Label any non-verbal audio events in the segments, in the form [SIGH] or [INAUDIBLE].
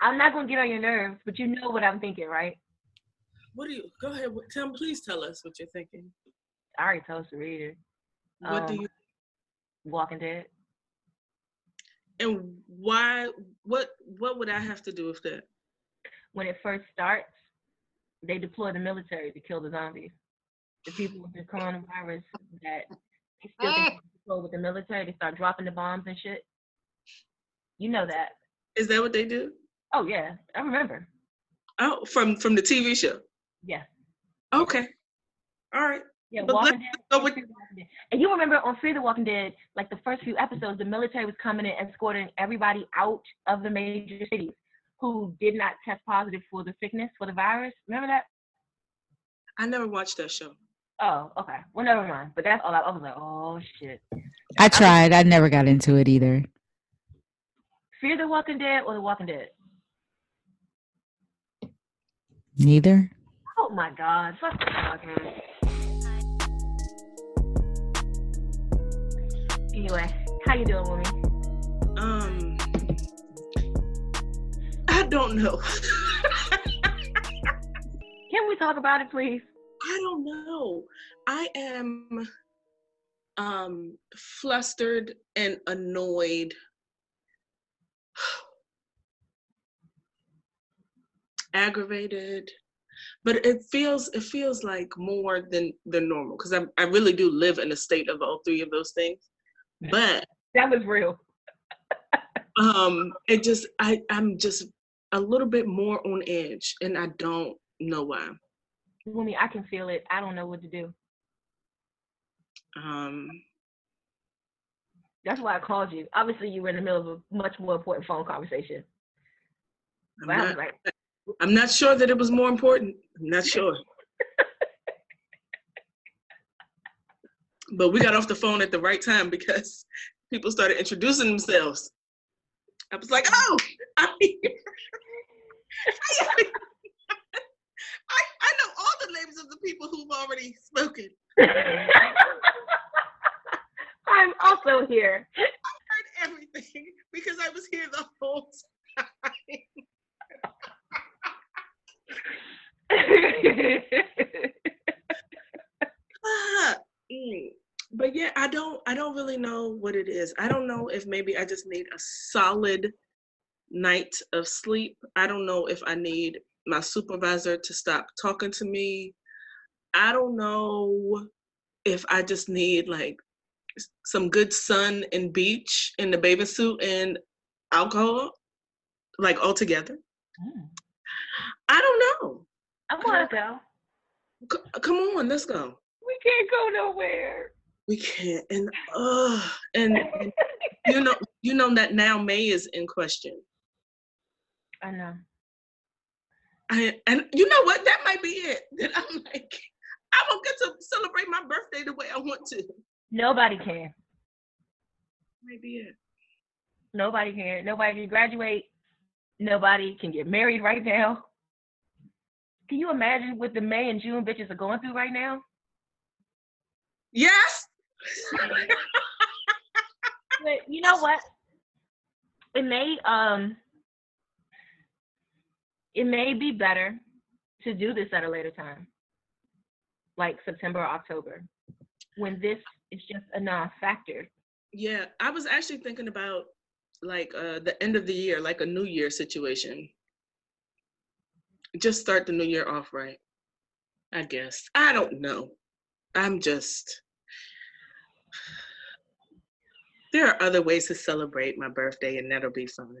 I'm not gonna get on your nerves, but you know what I'm thinking, right? What do you? Go ahead. Tell, please tell us what you're thinking. I already told us to read it. What do Um, you? Walking Dead. And why? What? What would I have to do with that? When it first starts, they deploy the military to kill the zombies. The people with the coronavirus that they still they control with the military, they start dropping the bombs and shit. You know that. Is that what they do? Oh yeah, I remember. Oh, from from the TV show. Yeah. Okay. All right. Yeah, But Walking let's Dead. go with- Fear the Walking Dead. And you remember on Fear the Walking Dead, like the first few episodes, the military was coming in escorting everybody out of the major cities who did not test positive for the sickness, for the virus. Remember that? I never watched that show. Oh, okay. Well, never mind. But that's all I, I was like, oh shit. I tried. I never got into it either. Fear the Walking Dead or The Walking Dead? Neither. Oh my God. Fuck the podcast. Anyway, how you doing, Wumi? Um, I don't know. Can we talk about it, please? I don't know. I am um flustered and annoyed. [SIGHS] aggravated but it feels it feels like more than than normal because I, I really do live in a state of all three of those things but That was real. [LAUGHS] um it just i i'm just a little bit more on edge and i don't know why Wumi, I can feel it. I don't know what to do. um That's why I called you. Obviously, you were in the middle of a much more important phone conversation. I was like, I'm not sure that it was more important i'm not sure but we got off the phone at the right time because people started introducing themselves i was like oh i'm here [LAUGHS] I, I know all the names of the people who've already spoken [LAUGHS] I'm also here. I heard everything because I was here the whole time. Ah, mm. But yeah, I don't I don't really know what it is. I don't know if maybe I just need a solid night of sleep. I don't know if I need my supervisor to stop talking to me. I don't know if I just need like some good sun and beach in the bathing suit and alcohol, like all together. I don't know. I want to go. C- come on, let's go. We can't go nowhere. We can't. And uh and, and you know you know that now May is in question. I know. I and you know what? That might be it. That I'm like, I don't get to celebrate my birthday the way I want to. Nobody can. Might be it. Nobody can. Nobody can graduate. Nobody can get married right now. Can you imagine what the May and June bitches are going through right now? Yes. [LAUGHS] But you know what? It may um it may be better to do this at a later time. Like September or October. When this is just a non factor. Yeah, I was actually thinking about like uh the end of the year, like a New Year situation. Just start the new year off right. I guess. I don't know. I'm just there are other ways to celebrate my birthday and that'll be fun.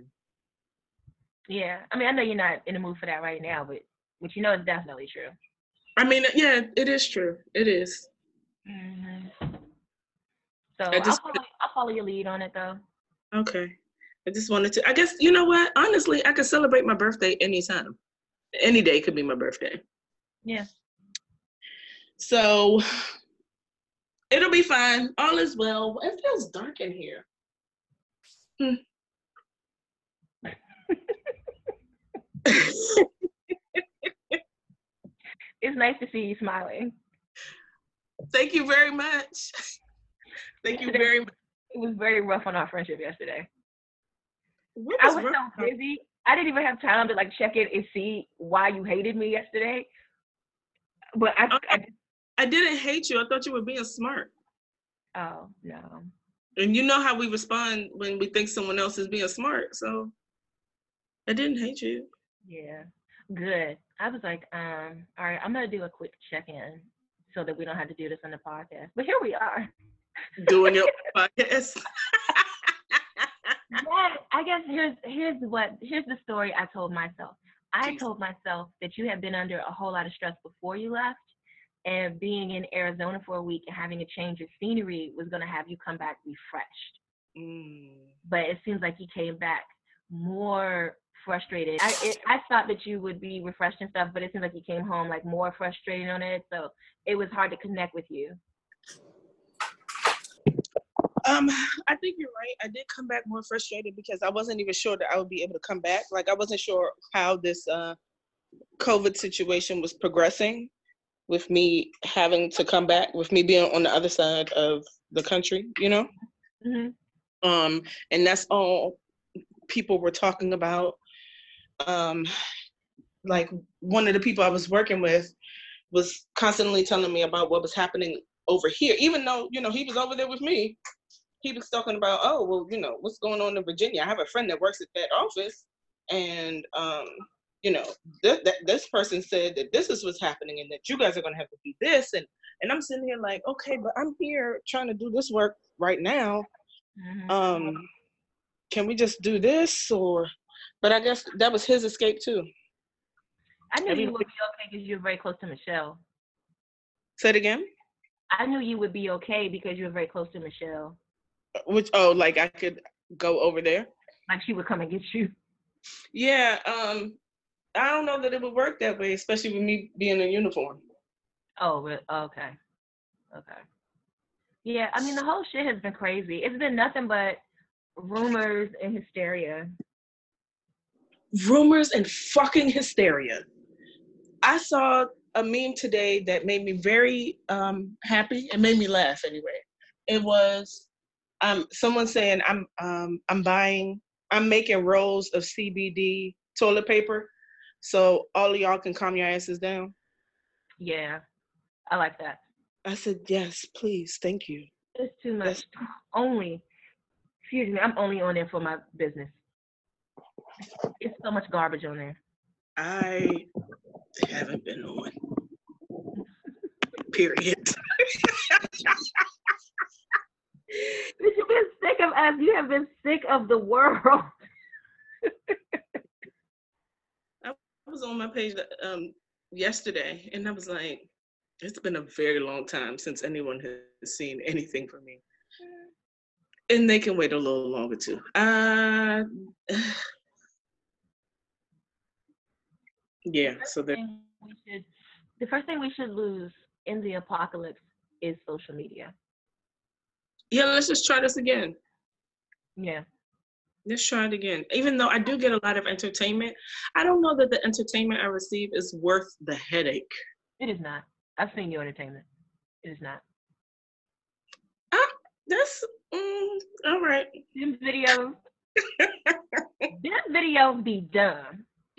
Yeah, I mean, I know you're not in the mood for that right now, but but you know it's definitely true. I mean, yeah, it is true. It is. Mm-hmm. So I just- I'll, follow, I'll follow your lead on it though. Okay. I just wanted to I guess you know what? Honestly, I could celebrate my birthday anytime. Any day could be my birthday. Yeah. So it'll be fine. All is well. It feels dark in here. Hmm. [LAUGHS] It's nice to see you smiling. Thank you very much. Thank you very much. [LAUGHS] It was very rough on our friendship yesterday. What I was was so busy. I didn't even have time to like check in and see why you hated me yesterday. But I, I I didn't hate you. I thought you were being smart. oh no. And you know how we respond when we think someone else is being smart. So I didn't hate you. Yeah. Good. I was like, um, all right, I'm gonna do a quick check-in so that we don't have to do this on the podcast. But here we are. Doing your [LAUGHS] podcast. [LAUGHS] I guess here's here's what here's the story I told myself. I Jeez. told myself that you had been under a whole lot of stress before you left, and being in Arizona for a week and having a change of scenery was gonna have you come back refreshed. Mm. But it seems like you came back more frustrated. I it, I thought that you would be refreshed and stuff, but it seems like you came home like more frustrated on it. So it was hard to connect with you. Um, I think you're right. I did come back more frustrated because I wasn't even sure that I would be able to come back. Like I wasn't sure how this uh COVID situation was progressing with me having to come back, with me being on the other side of the country, you know? hmm Um, and that's all people were talking about. Um, like one of the people I was working with was constantly telling me about what was happening over here, even though, you know, he was over there with me. He was talking about, oh, well, you know, what's going on in Virginia? I have a friend that works at that office, and um, you know, th- that this person said that this is what's happening, and that you guys are gonna have to do this, and and I'm sitting here like, okay, but I'm here trying to do this work right now. hmm Um, can we just do this, or? But I guess that was his escape too. I knew you would be okay because you're very close to Michelle. Say it again. I knew you would be okay because you were very close to Michelle. Which oh, like I could go over there. Like she would come and get you. Yeah. Um, I don't know that it would work that way, especially with me being in uniform. Oh, okay. Okay. Yeah, I mean the whole shit has been crazy. It's been nothing but rumors and hysteria. rumors and fucking hysteria. I saw a meme today that made me very um, happy. It made me laugh anyway. It was um, someone saying, "I'm um, I'm buying, I'm making rolls of CBD toilet paper, so all of y'all can calm your asses down." Yeah. I like that. I said, "Yes, please, thank you." It's too much. That's- [SIGHS] Only excuse me, I'm only on there for my business. It's so much garbage on there. I haven't been on. Period. [LAUGHS] But You've been sick of us. You have been sick of the world. [LAUGHS] I was on my page um, yesterday, and I was like, "It's been a very long time since anyone has seen anything from me." And they can wait a little longer too. Uh, [SIGHS] yeah. So should, the first thing we should lose in the apocalypse is social media. Yeah. Let's just try this again. Yeah. Let's try it again. Even though I do get a lot of entertainment, I don't know that the entertainment I receive is worth the headache. It is not. I've seen your entertainment. It is not. That's mm, all right. Them videos. them video be done. [LAUGHS]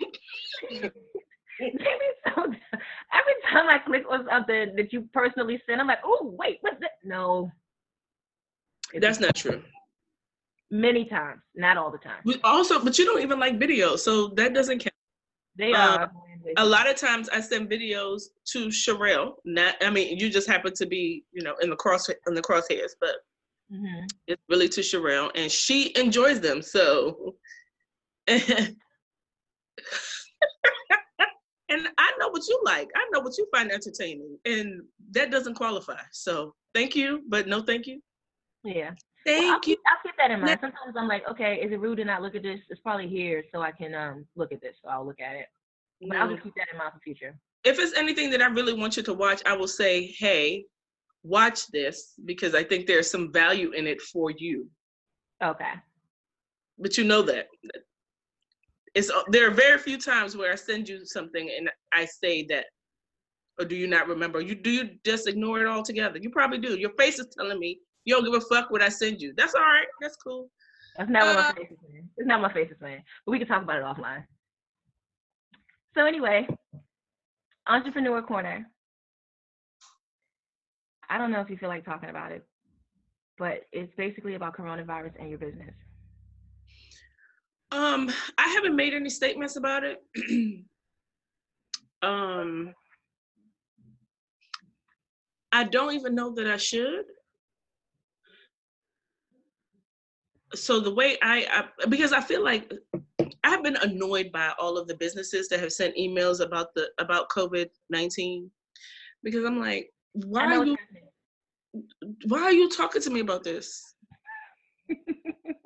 they be so done. Every time I click on something that you personally sent, I'm like, oh wait, what's that? No. That's not true. Many times, not all the time. But also, but you don't even like videos, so that doesn't count. They Um, are. A lot of times, I send videos to Sherelle. Not, I mean, you just happen to be, you know, in the cross in the crosshairs, but Mhm. it's really to Sherelle, and she enjoys them. So, [LAUGHS] and I know what you like. I know what you find entertaining, and that doesn't qualify. So, thank you, but no, thank you. Yeah. Well, I'll, Thank you. keep, I'll keep that in mind. Sometimes I'm like, okay, is it rude to not look at this? It's probably here, so I can um look at this. So I'll look at it. But I'll just keep that in mind for future. If it's anything that I really want you to watch, I will say, hey, watch this because I think there's some value in it for you. Okay. But you know that. It's uh, there are very few times where I send you something and I say that, or do you not remember? You do you just ignore it altogether? You probably do. Your face is telling me you don't give a fuck what I send you. That's all right. That's cool. That's not what Uh, my face is saying. It's not what my face is saying. But we can talk about it offline. So anyway, entrepreneur corner. I don't know if you feel like talking about it, but it's basically about coronavirus and your business. Um, I haven't made any statements about it. [CLEARS THROAT] um, I don't even know that I should. So the way I, I because I feel like I've been annoyed by all of the businesses that have sent emails about the about COVID nineteen. Because I'm like, why are you why are you talking to me about this?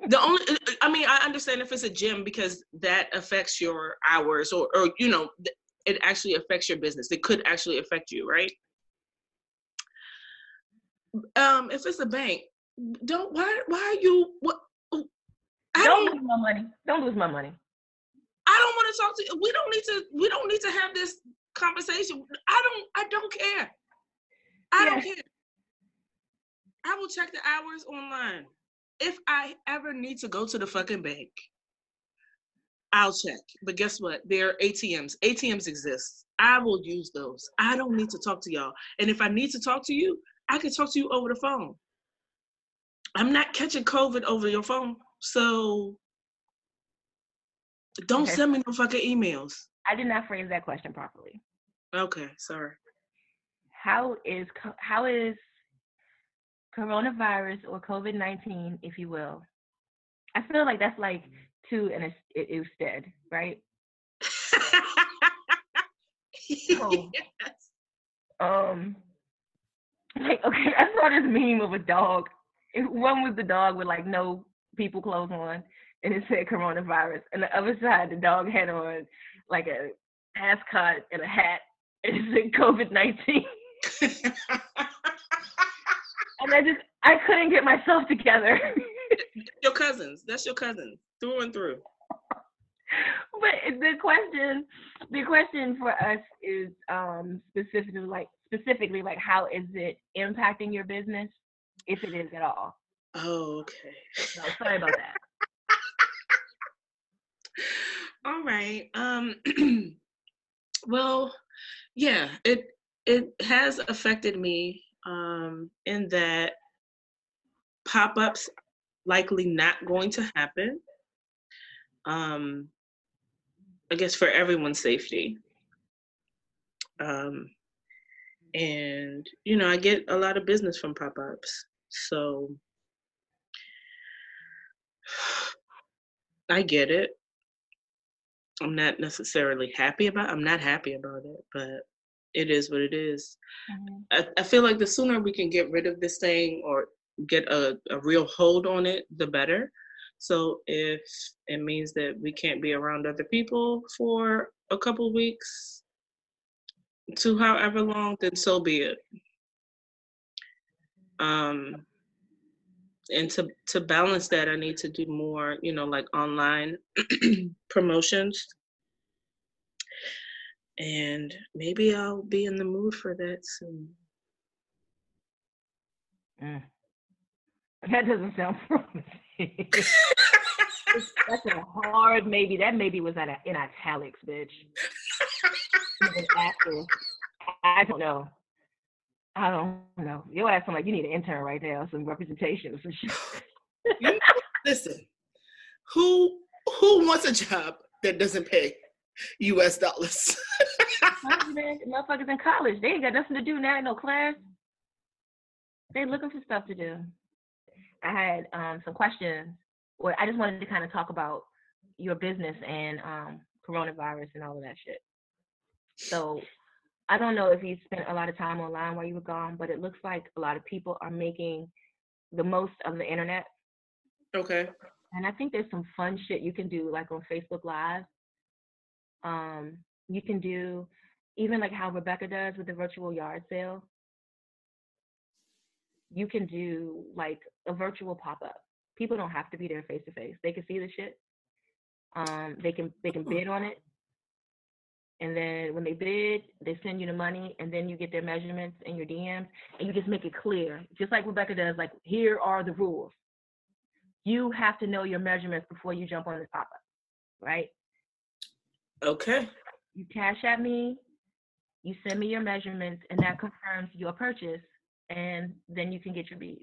the only i mean i understand if it's a gym because that affects your hours or or you know it actually affects your business. It could actually affect you right? Um if it's a bank don't why why are you what i Don't don't lose my money. Don't lose my money. i don't want to talk to you we don't need to we don't need to have this conversation i don't i don't care i don't care i will check the hours online if i ever need to go to the fucking bank I'll check. But guess what? There are ATMs. ATMs exist. I will use those. I don't need to talk to y'all. And if I need to talk to you, I can talk to you over the phone. I'm not catching COVID over your phone. So don't Okay. send me no fucking emails. I did not phrase that question properly. Okay, sorry. How is how is coronavirus or COVID nineteen, if you will? I feel like that's like two and it, instead, right? Oh. [LAUGHS] Yes. Um, like okay, [LAUGHS] I saw this meme of a dog. One was the dog with like no people clothes on, and it said coronavirus, and the other side the dog had on like a ascot and a hat, [LAUGHS] and it said COVID nineteen. And I just I couldn't get myself together. [LAUGHS] your cousins. That's your cousins through and through. but the question the question for us is um specifically like specifically like how is it impacting your business if it is at all Oh, okay. so sorry about that [LAUGHS] All right. Um [CLEARS THROAT] well, yeah, it it has affected me um in that pop-ups likely not going to happen. Um I guess for everyone's safety. Um and you know, I get a lot of business from pop-ups. So I get it. I'm not necessarily happy about I'm not happy about it, but it is what it is. I, I feel like the sooner we can get rid of this thing or get a, a real hold on it, the better. So if it means that we can't be around other people for a couple weeks to however long, then so be it. Um and to to balance that i need to do more you know like online [CLEARS THROAT] promotions. And maybe i'll be in the mood for that soon. Mm. that doesn't sound [LAUGHS] promising. That's a hard maybe that maybe was at a, in italics bitch. I don't know I don't know. Your ass sound like you need an intern right now, some representation or some shit. [LAUGHS] Listen, who who wants a job that doesn't pay U.S. dollars? Motherfuckers in college, they ain't got nothing to do now, no class. They looking for stuff to do. I had um, some questions. Well, I just wanted to kind of talk about your business and um, coronavirus and all of that shit. So I don't know if you spent a lot of time online while you were gone, but it looks like a lot of people are making the most of the internet. Okay. And I think there's some fun shit you can do, like on Facebook Live. Um, you can do even like how Rebecca does with the virtual yard sale. You can do like a virtual pop up. People don't have to be there face to face. They can see the shit. Um, they can they can bid on it, and then when they bid, they send you the money, and then you get their measurements and your DMs, and you just make it clear, just like Rebecca does. Like here are the rules. You have to know your measurements before you jump on this pop up, right? Okay. You Cash App me, you send me your measurements, and that confirms your purchase, and then you can get your beads.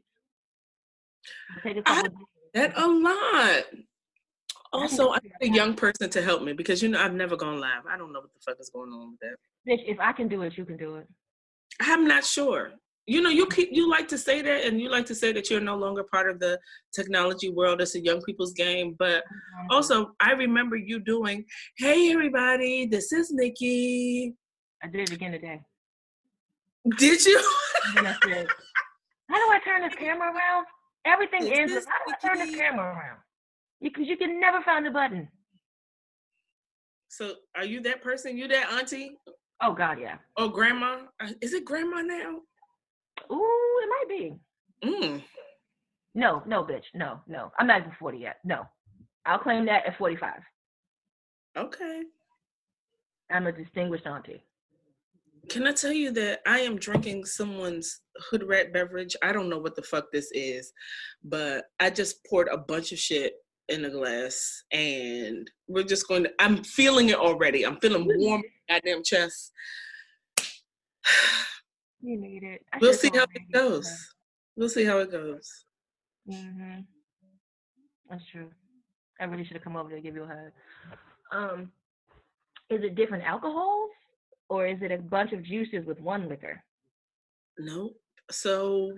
Take a I- couple of. That a lot. Also, I need a young person to help me because you know I've never gone live. I don't know what the fuck is going on with that. Bitch, if I can do it, you can do it. I'm not sure. You know, you keep you like to say that, and you like to say that you're no longer part of the technology world. It's a young people's game. But mm-hmm. also, I remember you doing, "Hey, everybody, this is Nikki." I did it again today. Did you? And then I said, How do I turn this camera around? Everything Is how do I turn this camera around? Because you can never find the button. so, are you that person? You that auntie Oh God, yeah. Oh grandma? Uh, Is it grandma now? Ooh, it might be. Mm. No, no, bitch. No, no. I'm not even 40 yet. No. I'll claim that at 45. Okay. I'm a distinguished auntie. Can I tell you that I am drinking someone's hood rat beverage? I don't know what the fuck this is, but I just poured a bunch of shit in a glass and we're just going to I'm feeling it already. I'm feeling warm goddamn chest. [SIGHS] You need it. I We'll see how it goes. We'll see how it goes. Mm-hmm. That's true. I really should have come over to give you a hug. Um, is it different alcohols or is it a bunch of juices with one liquor? No. So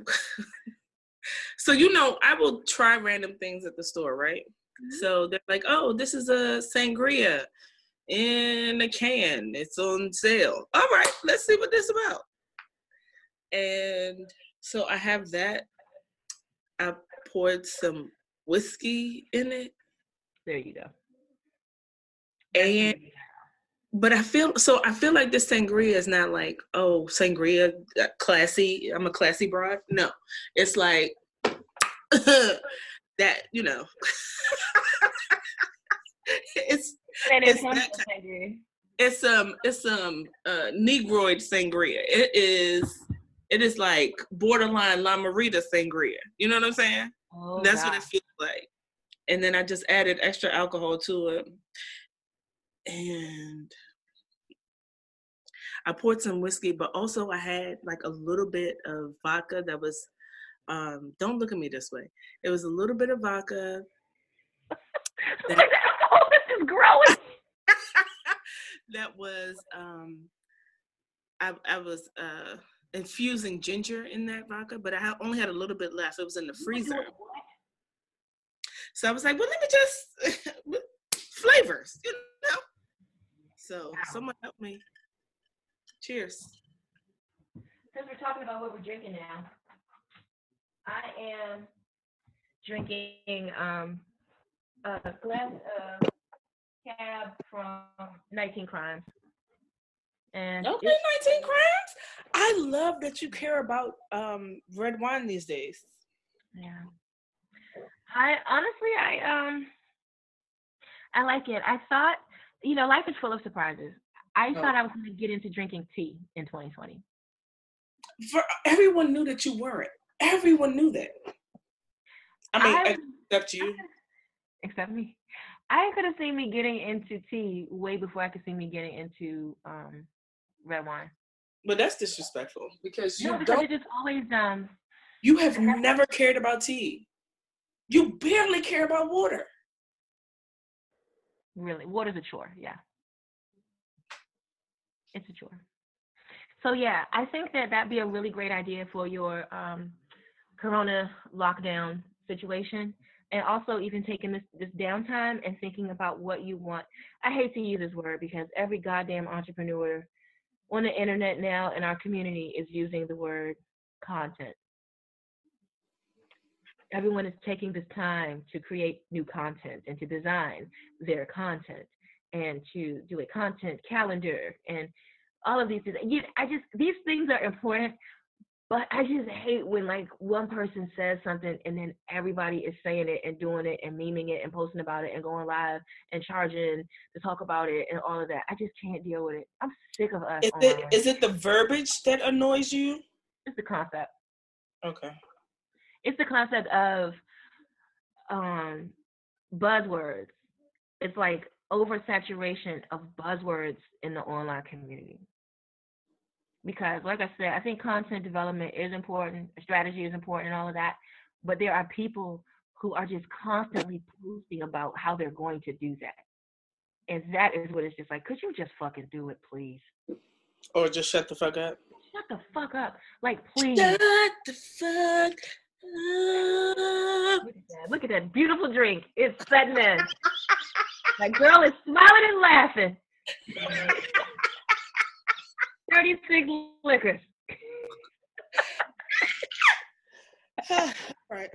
[LAUGHS] so you know, I will try random things at the store, right? So they're like, "Oh, this is a sangria in a can. It's on sale. All right, let's see what this about." And so I have that. I poured some whiskey in it, There you go. and but I feel so. I feel like this sangria is not like, oh, sangria, uh, classy. I'm a classy broad. No, it's like [LAUGHS] that. You know, [LAUGHS] it's And It's it's one that sangria. it's um it's um uh negroid sangria. It is it is like borderline La Marita sangria. You know what I'm saying? Oh, That's what it feels like. And then I just added extra alcohol to it. And I poured some whiskey, but also I had like a little bit of vodka that was um don't look at me this way. It was a little bit of vodka. [LAUGHS] That. Oh, this is growing. [LAUGHS] that was um I I was uh infusing ginger in that vodka, but I only had a little bit left. It was in the freezer. So I was like, well, let me just [LAUGHS] flavors, you know. So Wow. someone help me. Cheers. Since we're talking about what we're drinking now, I am drinking um, a glass of cab from 19 Crimes. And Okay, 19 crimes. I love that you care about um red wine these days. Yeah. I honestly, I um, I like it. I thought, you know, life is full of surprises. I Oh. thought I was going to get into drinking tea in 2020. For everyone knew that you weren't. Everyone knew that. I mean, I- except you. except me. I could have seen me getting into tea way before I could see me getting into um red wine. But that's disrespectful because you no, because don't just always um You have never cared about tea. You barely care about water. Really, water's a chore. Yeah, it's a chore. So yeah, I think that that'd be a really great idea for your um, Corona lockdown situation, and also even taking this this downtime and thinking about what you want. I hate to use this word because every goddamn entrepreneur on the internet now in our community is using the word content. Everyone is taking this time to create new content and to design their content and to do a content calendar and all of these things. I just these things are important, but I just hate when like one person says something and then everybody is saying it and doing it and memeing it and posting about it and going live and charging to talk about it and all of that. I just can't deal with it. I'm sick of us. Is it is it the verbiage that annoys you? It's the concept. Okay. It's the concept of um buzzwords. It's like oversaturation of buzzwords in the online community because like i said i think content development is important strategy is important and all of that but there are people who are just constantly posting about how they're going to do that. And that is what it's just like could you just fucking do it please? Or just shut the fuck up? Shut the fuck up. Like please. Shut the fuck up. Look at that, Look at that beautiful drink. It's setting in that girl is smiling and laughing [LAUGHS] 36 liquors. [LAUGHS] right.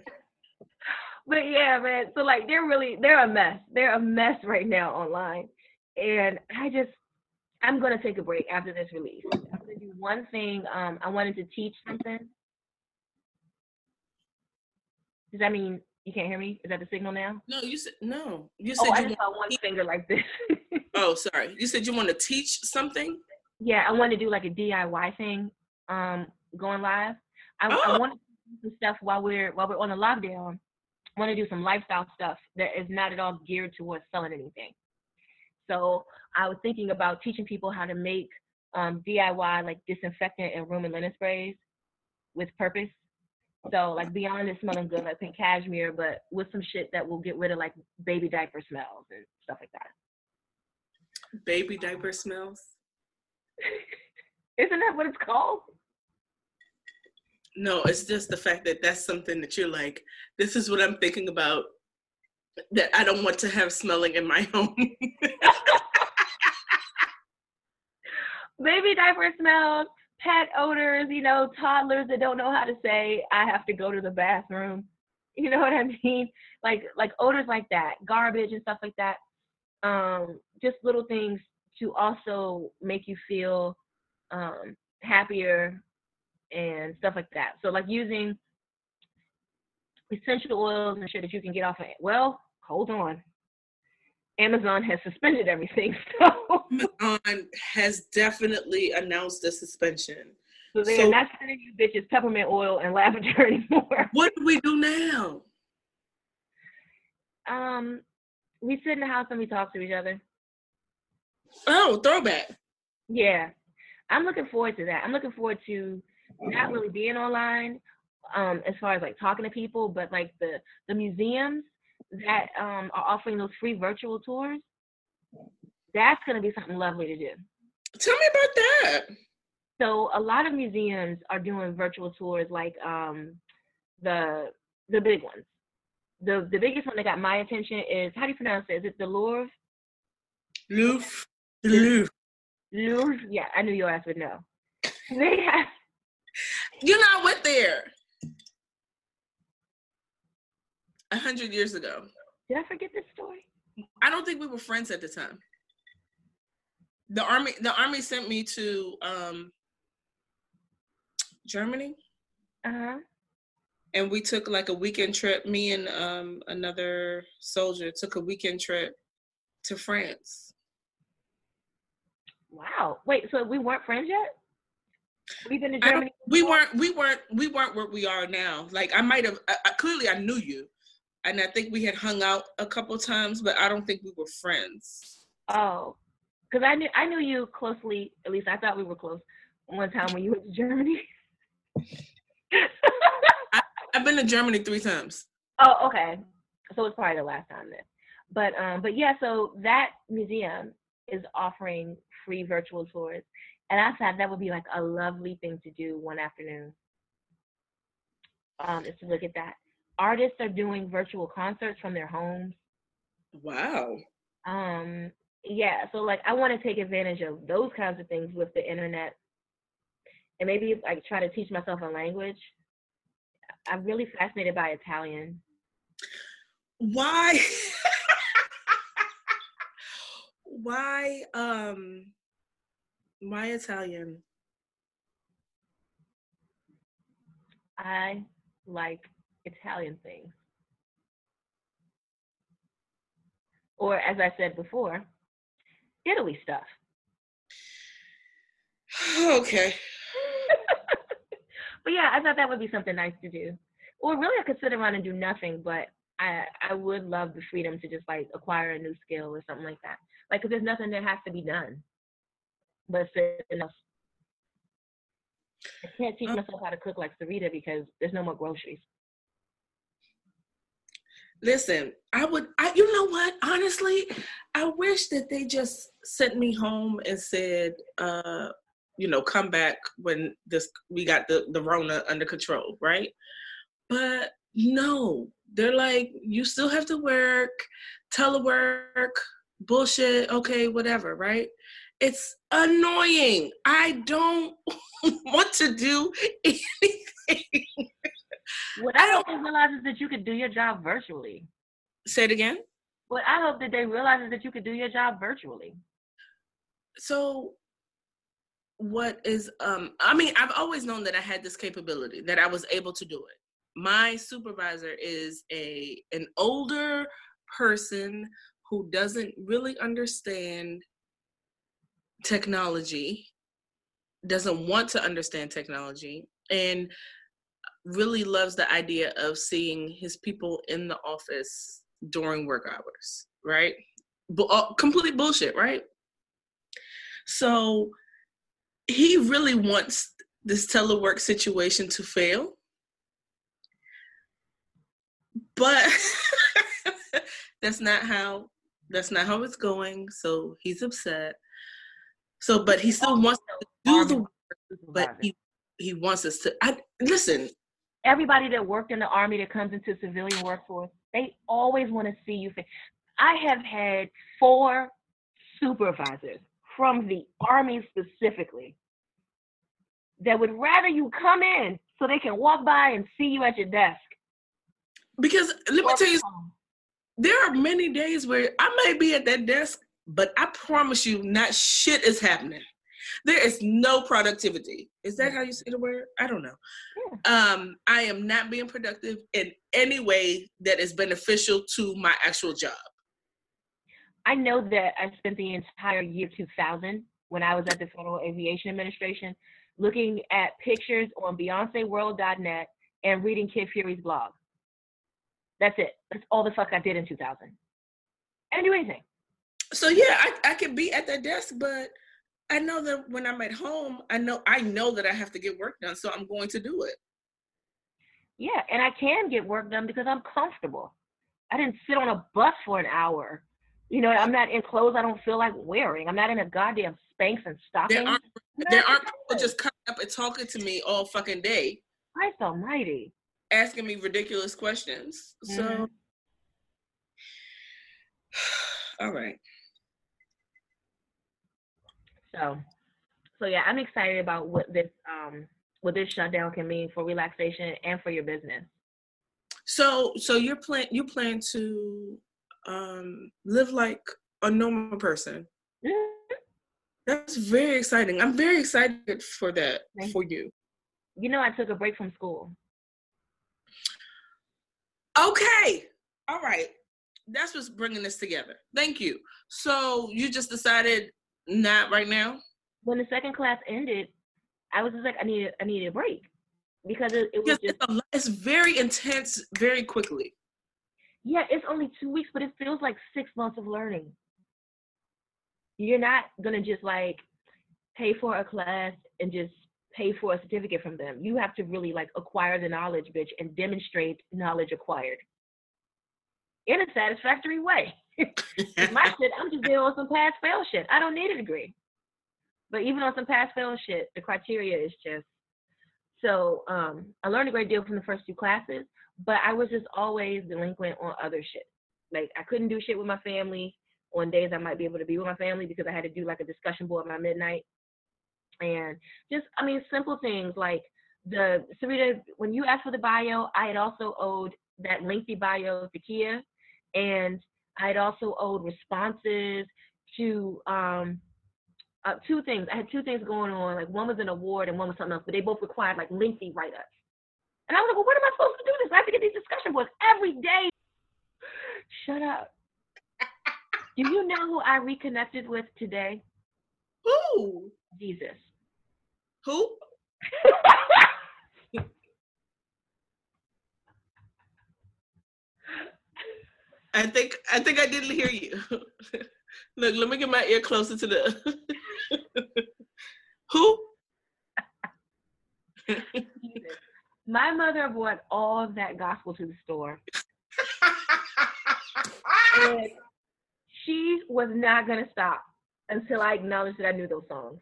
But yeah, man. So like they're really they're a mess. They're a mess right now online. And I just I'm gonna take a break after this release. I'm gonna do one thing. Um I wanted to teach something. Does that mean you can't hear me? Is that the signal now? No, you said no. You Oh, said I you just saw one finger like this. [LAUGHS] Oh, sorry. You said you want to teach something? Yeah, I want to do like a DIY thing, um, going live. I, I Oh. want to do some stuff while we're while we're on the lockdown. I want to do some lifestyle stuff that is not at all geared towards selling anything. So I was thinking about teaching people how to make um, DIY like disinfectant and room and linen sprays with purpose. So like beyond it smelling good, like pink cashmere, but with some shit that will get rid of like baby diaper smells and stuff like that. Baby diaper smells. Isn't that what it's called? No, it's just the fact that that's something that you're like, this is what I'm thinking about that I don't want to have smelling in my [LAUGHS] home. baby diaper smells, pet odors, you know, toddlers that don't know how to say, I have to go to the bathroom. You know what I mean? Like like odors like that, garbage and stuff like that. Um, just little things to also make you feel um happier and stuff like that. So like using essential oils and shit that you can get off of well, hold on. Amazon has suspended everything. [LAUGHS] So Amazon has definitely announced a suspension. So they're So- not sending you bitches peppermint oil and [LAUGHS] lavender anymore. What do we do now? Um, we sit in the house and we talk to each other. Oh, throwback. Yeah, I'm looking forward to that. I'm looking forward to not really being online, um, as far as like talking to people, but like the the museums that um are offering those free virtual tours. That's gonna be something lovely to do. Tell me about that. So a lot of museums are doing virtual tours, like um, the the big ones. The the biggest one that got my attention is how do you pronounce it? Is it the Louvre? Louvre. Louvre. Louvre? Yeah, I knew your ass would know. [LAUGHS] They have You know, I went there a hundred years ago. did I forget this story? I don't think we were friends at the time. The army, the army sent me to um, Germany, Uh-huh. and we took like a weekend trip. Me and um, another soldier took a weekend trip to France. Wow. Wait, so we weren't friends yet? We've been to Germany. we weren't, we weren't, we weren't where we are now. Like I might have, I, I, clearly I knew you, and I think we had hung out a couple times, but I don't think we were friends. Oh. Because I knew I knew you closely, at least I thought we were close one time when you went to Germany. [LAUGHS] I've been to Germany three times. Oh, okay. So it's probably the last time then. But um, but yeah, so that museum is offering free virtual tours, and I thought that would be like a lovely thing to do one afternoon. Um, is to look at that. Artists are doing virtual concerts from their homes. Wow. Um, yeah, so like I want to take advantage of those kinds of things with the internet, and maybe like try to teach myself a language. I'm really fascinated by Italian. Why? [LAUGHS] why? Um. Why Italian? I like Italian things. Or, as I said before, Italy stuff. [SIGHS] Okay. [LAUGHS] but yeah, I thought that would be something nice to do. Or really, I could sit around and do nothing, but I I would love the freedom to just like acquire a new skill or something like that. Like, cause there's nothing that has to be done, but enough. I can't teach myself how to cook like Sarita because there's no more groceries. Listen, I would, I, you know what? Honestly, I wish that they just sent me home and said, uh, you know, come back when this we got the the Rona under control, right? But no, they're like, you still have to work, telework, bullshit, okay, whatever, right? It's annoying. I don't [LAUGHS] want to do anything. What I, hope they realize is that you could do your job virtually. Say it again. What I hope that they realize is that you could do your job virtually. So what is um I mean, I've always known that I had this capability, that I was able to do it. My supervisor is a an older person who doesn't really understand technology, doesn't want to understand technology, and really loves the idea of seeing his people in the office during work hours, right? But uh, complete bullshit, right? So he really wants this telework situation to fail. But [LAUGHS] that's not how that's not how it's going. So he's upset. So but he still oh, wants to do the work, but he he wants us to I listen, everybody that worked in the army that comes into civilian workforce, they always want to see you. I have had four supervisors from the army specifically that would rather you come in so they can walk by and see you at your desk. Because let me tell you, there are many days where I may be at that desk, but I promise you, not shit is happening. There is no productivity. Is that how you say the word? I don't know. Yeah. Um, I am not being productive in any way that is beneficial to my actual job. I know that I spent the entire year 2000 when I was at the Federal Aviation Administration looking at pictures on BeyonceWorld.net and reading Kid Fury's blog. That's it. That's all the fuck I did in 2000. I didn't do anything. So yeah, I, I could be at the desk, but I know that when I'm at home, I know I know that I have to get work done, so I'm going to do it. Yeah, and I can get work done because I'm comfortable. I didn't sit on a bus for an hour. You know, I'm not in clothes I don't feel like wearing. I'm not in a goddamn Spanx and stockings. There aren't, there aren't people just coming up and talking to me all fucking day. Christ almighty. Asking me ridiculous questions. Mm-hmm. So, [SIGHS] all right. So, so yeah, I'm excited about what this um what this shutdown can mean for relaxation and for your business. So, so you're plan you plan to um live like a normal person. Mm-hmm. That's very exciting. I'm very excited for that Thank for you. You know, I took a break from school. Okay. All right. That's what's bringing this together. Thank you. So you just decided not right now. When the second class ended, I was just like, I need, I need a break because it, it was just. It's, a, it's very intense, very quickly. Yeah, it's only two weeks, but it feels like six months of learning. You're not gonna just like pay for a class and just pay for a certificate from them. You have to really like acquire the knowledge, bitch, and demonstrate knowledge acquired. in a satisfactory way. [LAUGHS] my [LAUGHS] shit, I'm just dealing on some pass fail shit. I don't need a degree. But even on some pass fail shit, the criteria is just so um I learned a great deal from the first two classes, but I was just always delinquent on other shit. Like I couldn't do shit with my family on days I might be able to be with my family because I had to do like a discussion board by midnight. And just I mean simple things like the Sarita, when you asked for the bio, I had also owed that lengthy bio to Kia and I had also owed responses to um uh, two things. I had two things going on. Like one was an award and one was something else, but they both required like lengthy write-ups. And I was like, well, what am I supposed to do this? I have to get these discussion boards every day. Shut up. [LAUGHS] do you know who I reconnected with today? Who? Jesus. Who? I think I think I didn't hear you. [LAUGHS] Look, let me get my ear closer to the [LAUGHS] Who? [LAUGHS] my mother brought all of that gospel to the store. and she was not gonna stop until I acknowledged that I knew those songs.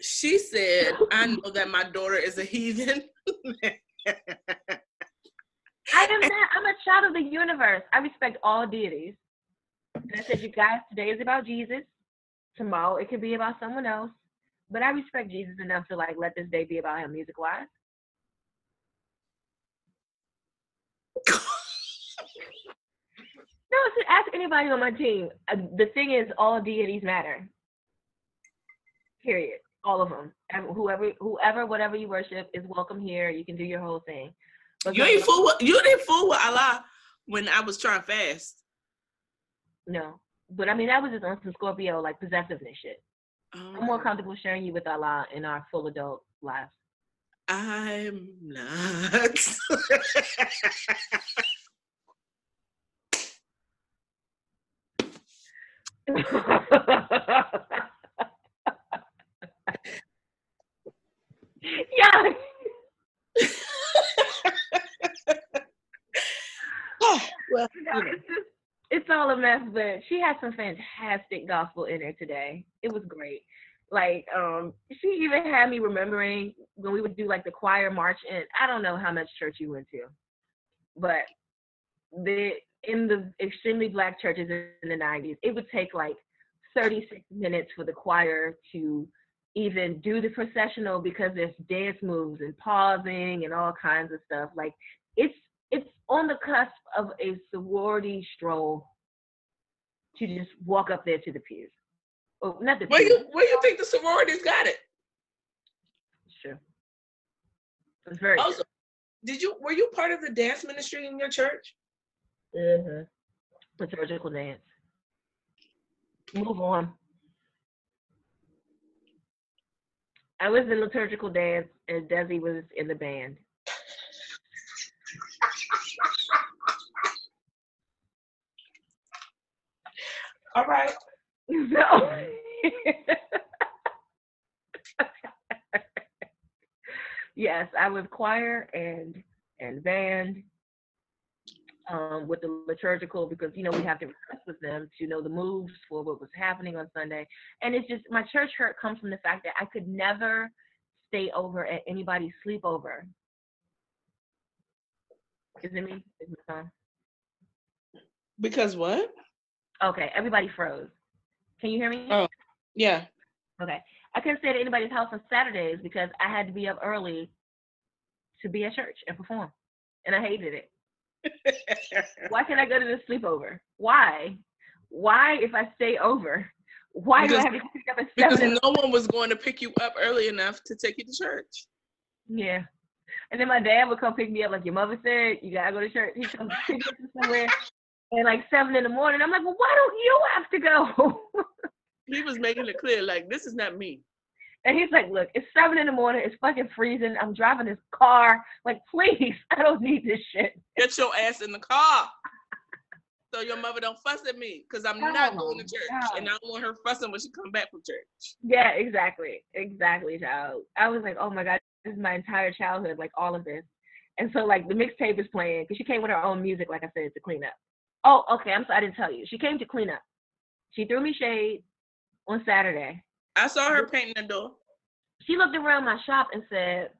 She said, I know that my daughter is a heathen. [LAUGHS] I am not. I'm a child of the universe. I respect all deities. And I said, you guys, today is about Jesus. Tomorrow it could be about someone else. But I respect Jesus enough to like let this day be about him music wise. [LAUGHS] no, so ask anybody on my team. Uh, the thing is, all deities matter. Period. All of them. And whoever, whoever, whatever you worship is welcome here. You can do your whole thing. But you ain't fool with you didn't fool with Allah when I was trying fast. No, but I mean that was just on some Scorpio like possessiveness shit. Oh. I'm more comfortable sharing you with Allah in our full adult lives. I'm not. [LAUGHS] yeah. [LAUGHS] well, you know, it's, just, it's all a mess, but she had some fantastic gospel in there today. It was great. Like, um, she even had me remembering when we would do like the choir march, and I don't know how much church you went to, but the in the extremely black churches in the 90s, it would take like 36 minutes for the choir to even do the processional because there's dance moves and pausing and all kinds of stuff. Like it's it's on the cusp of a sorority stroll to just walk up there to the pews. Oh, not the where you where you think the sororities got it? Sure. It's very also, did you were you part of the dance ministry in your church? Mm-hmm. Liturgical dance. Move on. I was in liturgical dance and Desi was in the band. All right. No. [LAUGHS] yes, I was choir and and band um, with the liturgical because you know we have to rehearse with them to know the moves for what was happening on Sunday. And it's just my church hurt comes from the fact that I could never stay over at anybody's sleepover. Is it me? Is my? Because what? Okay, everybody froze. Can you hear me? Oh, yeah. Okay. I couldn't stay at anybody's house on Saturdays because I had to be up early to be at church and perform. And I hated it. [LAUGHS] Why can't I go to the sleepover? Why? Why, if I stay over, why because, do I have to pick up at seven? Because no one was going to pick you up early enough to take you to church. Yeah. And then my dad would come pick me up, like your mother said, you gotta go to church. He comes pick me up somewhere and like seven in the morning. I'm like, well, why don't you have to go? [LAUGHS] he was making it clear, like, this is not me. And he's like, look, it's seven in the morning. It's fucking freezing. I'm driving this car. Like, [LAUGHS] please, I don't need this shit. Get your ass in the car. so your mother don't fuss at me because I'm oh, not going to church, God. and I don't want her fussing when she come back from church. Yeah, exactly, exactly, child. I was like, oh my god, this is my entire childhood, like all of this. And so like the mixtape is playing because she came with her own music, like I said, to clean up. Oh, okay. I'm sorry, I didn't tell you. She came to clean up. She threw me shade on Saturday. I saw her painting the door. She looked around my shop and said,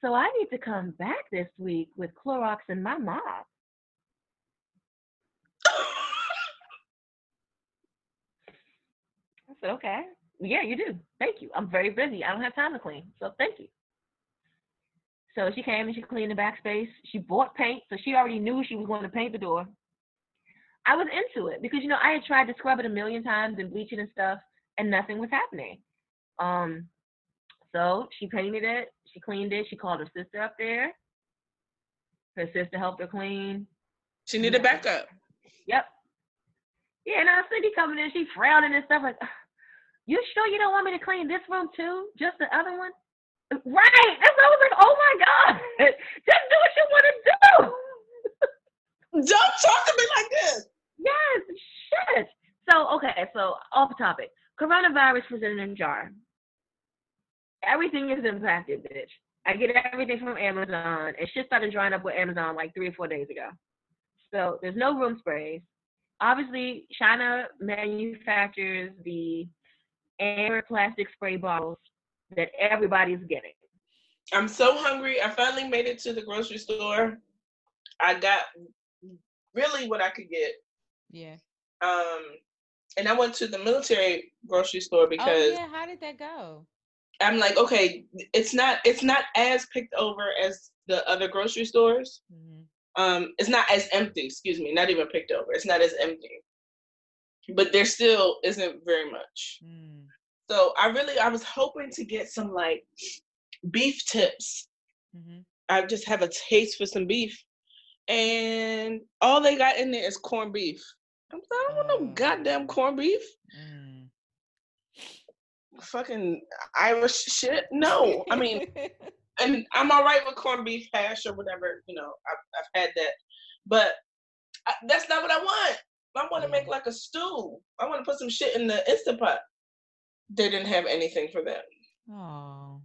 "So I need to come back this week with Clorox and my mop." I said, "Okay, yeah, you do. Thank you. I'm very busy. I don't have time to clean, so thank you." So she came and she cleaned the backspace. She bought paint, so she already knew she was going to paint the door. I was into it because you know I had tried to scrub it a million times and bleach it and stuff, and nothing was happening. Um, so she painted it, she cleaned it, she called her sister up there. Her sister helped her clean. She needed backup. Yep. Yeah, and now Cindy coming in, she frowning and stuff like, "You sure you don't want me to clean this room too? Just the other one?" Right. That's why I was like, "Oh my god, [LAUGHS] just do what you want to do." [LAUGHS] Don't talk to me like this. Yes, shit. So okay, so off topic. Coronavirus was in a jar. Everything is impacted, bitch. I get everything from Amazon, and shit started drying up with Amazon like three or four days ago. So there's no room sprays. Obviously, China manufactures the air plastic spray bottles that everybody's getting. I'm so hungry. I finally made it to the grocery store. I got really what I could get. Yeah. Um, and I went to the military grocery store because. Oh because yeah. How did that go? I'm like, okay, it's not it's not as picked over as the other grocery stores. Mhm. Um, it's not as empty. Excuse me, not even picked over. It's not as empty, but there still isn't very much. Mm. So I really I was hoping to get some like beef tips. Mhm. I just have a taste for some beef, and all they got in there is corned beef. I'm like, I don't want no Oh. goddamn corned beef. Mm. Fucking Irish shit. No, I mean, [LAUGHS] and I'm all right with corned beef hash or whatever. You know, I've I've had that, but I, that's not what I want. I want to make mm. like a stew. I want to put some shit in the instant pot. They didn't have anything for that. oh.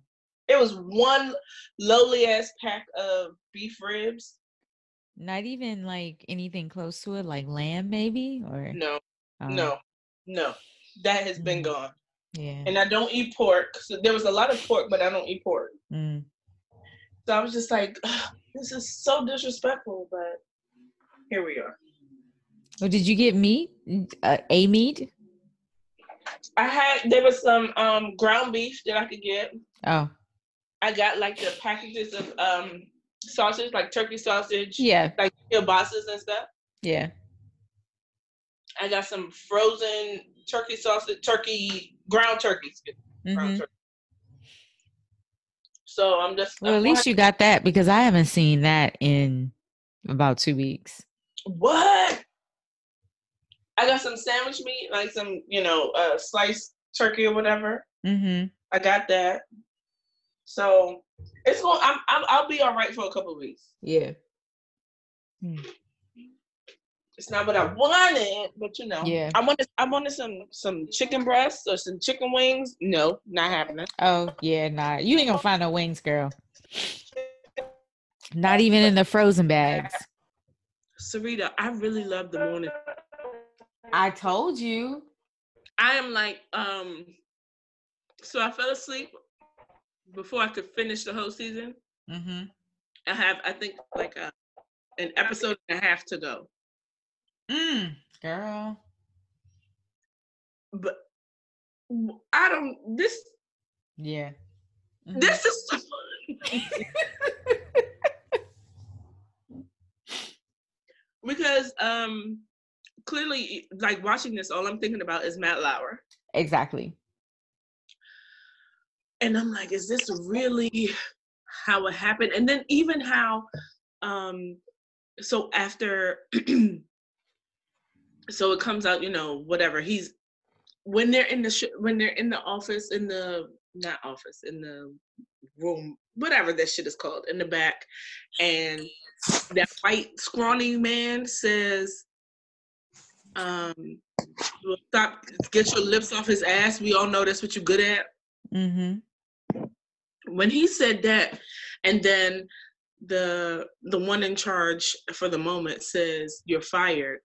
It was one lowly ass pack of beef ribs. Not even like anything close to it, like lamb maybe or No, Oh, no, no. That has been Mm. gone. Yeah. And I don't eat pork. So there was a lot of pork, but I don't eat pork. Mm. So I was just like, this is so disrespectful, but here we are. Well, did you get meat? Uh, a meat? I had there was some um ground beef that I could get. Oh, I got like the packages of um sausage, like turkey sausage, yeah, like your kielbasa's and stuff. yeah. I got some frozen turkey sausage, turkey ground turkey, me, ground turkey. So I'm just Well, I'm at least you got that because I haven't seen that in about two weeks. what? I got some sandwich meat, like some you know uh, sliced turkey or whatever. Mm-hmm. I got that. So it's going. I'm, I'm. I'll be all right for a couple of weeks. Yeah. It's not what I wanted, but you know. Yeah. I wanted. I wanted some some chicken breasts or some chicken wings. No, not happening. Oh, yeah, nah. You ain't gonna find no wings, girl. Not even in the frozen bags. Sarita, I really love the morning. I told you. I am like, um. So I fell asleep before I could finish the whole season. Mm-hmm. I have, I think, like a, an episode and a half to go. Mm, girl. But I don't. This Yeah. Mhm. this is. [LAUGHS] because um clearly like watching this all i'm thinking about is matt lauer exactly. And i'm like is this really how it happened? And then even how um so after [CLEARS THROAT] so it comes out you know whatever he's when they're in the sh- when they're in the office in the not office in the room whatever that shit is called in the back and that white scrawny man says um stop get your lips off his ass. We all know that's what you're good at. Mm-hmm. When he said that and then the the one in charge for the moment says you're fired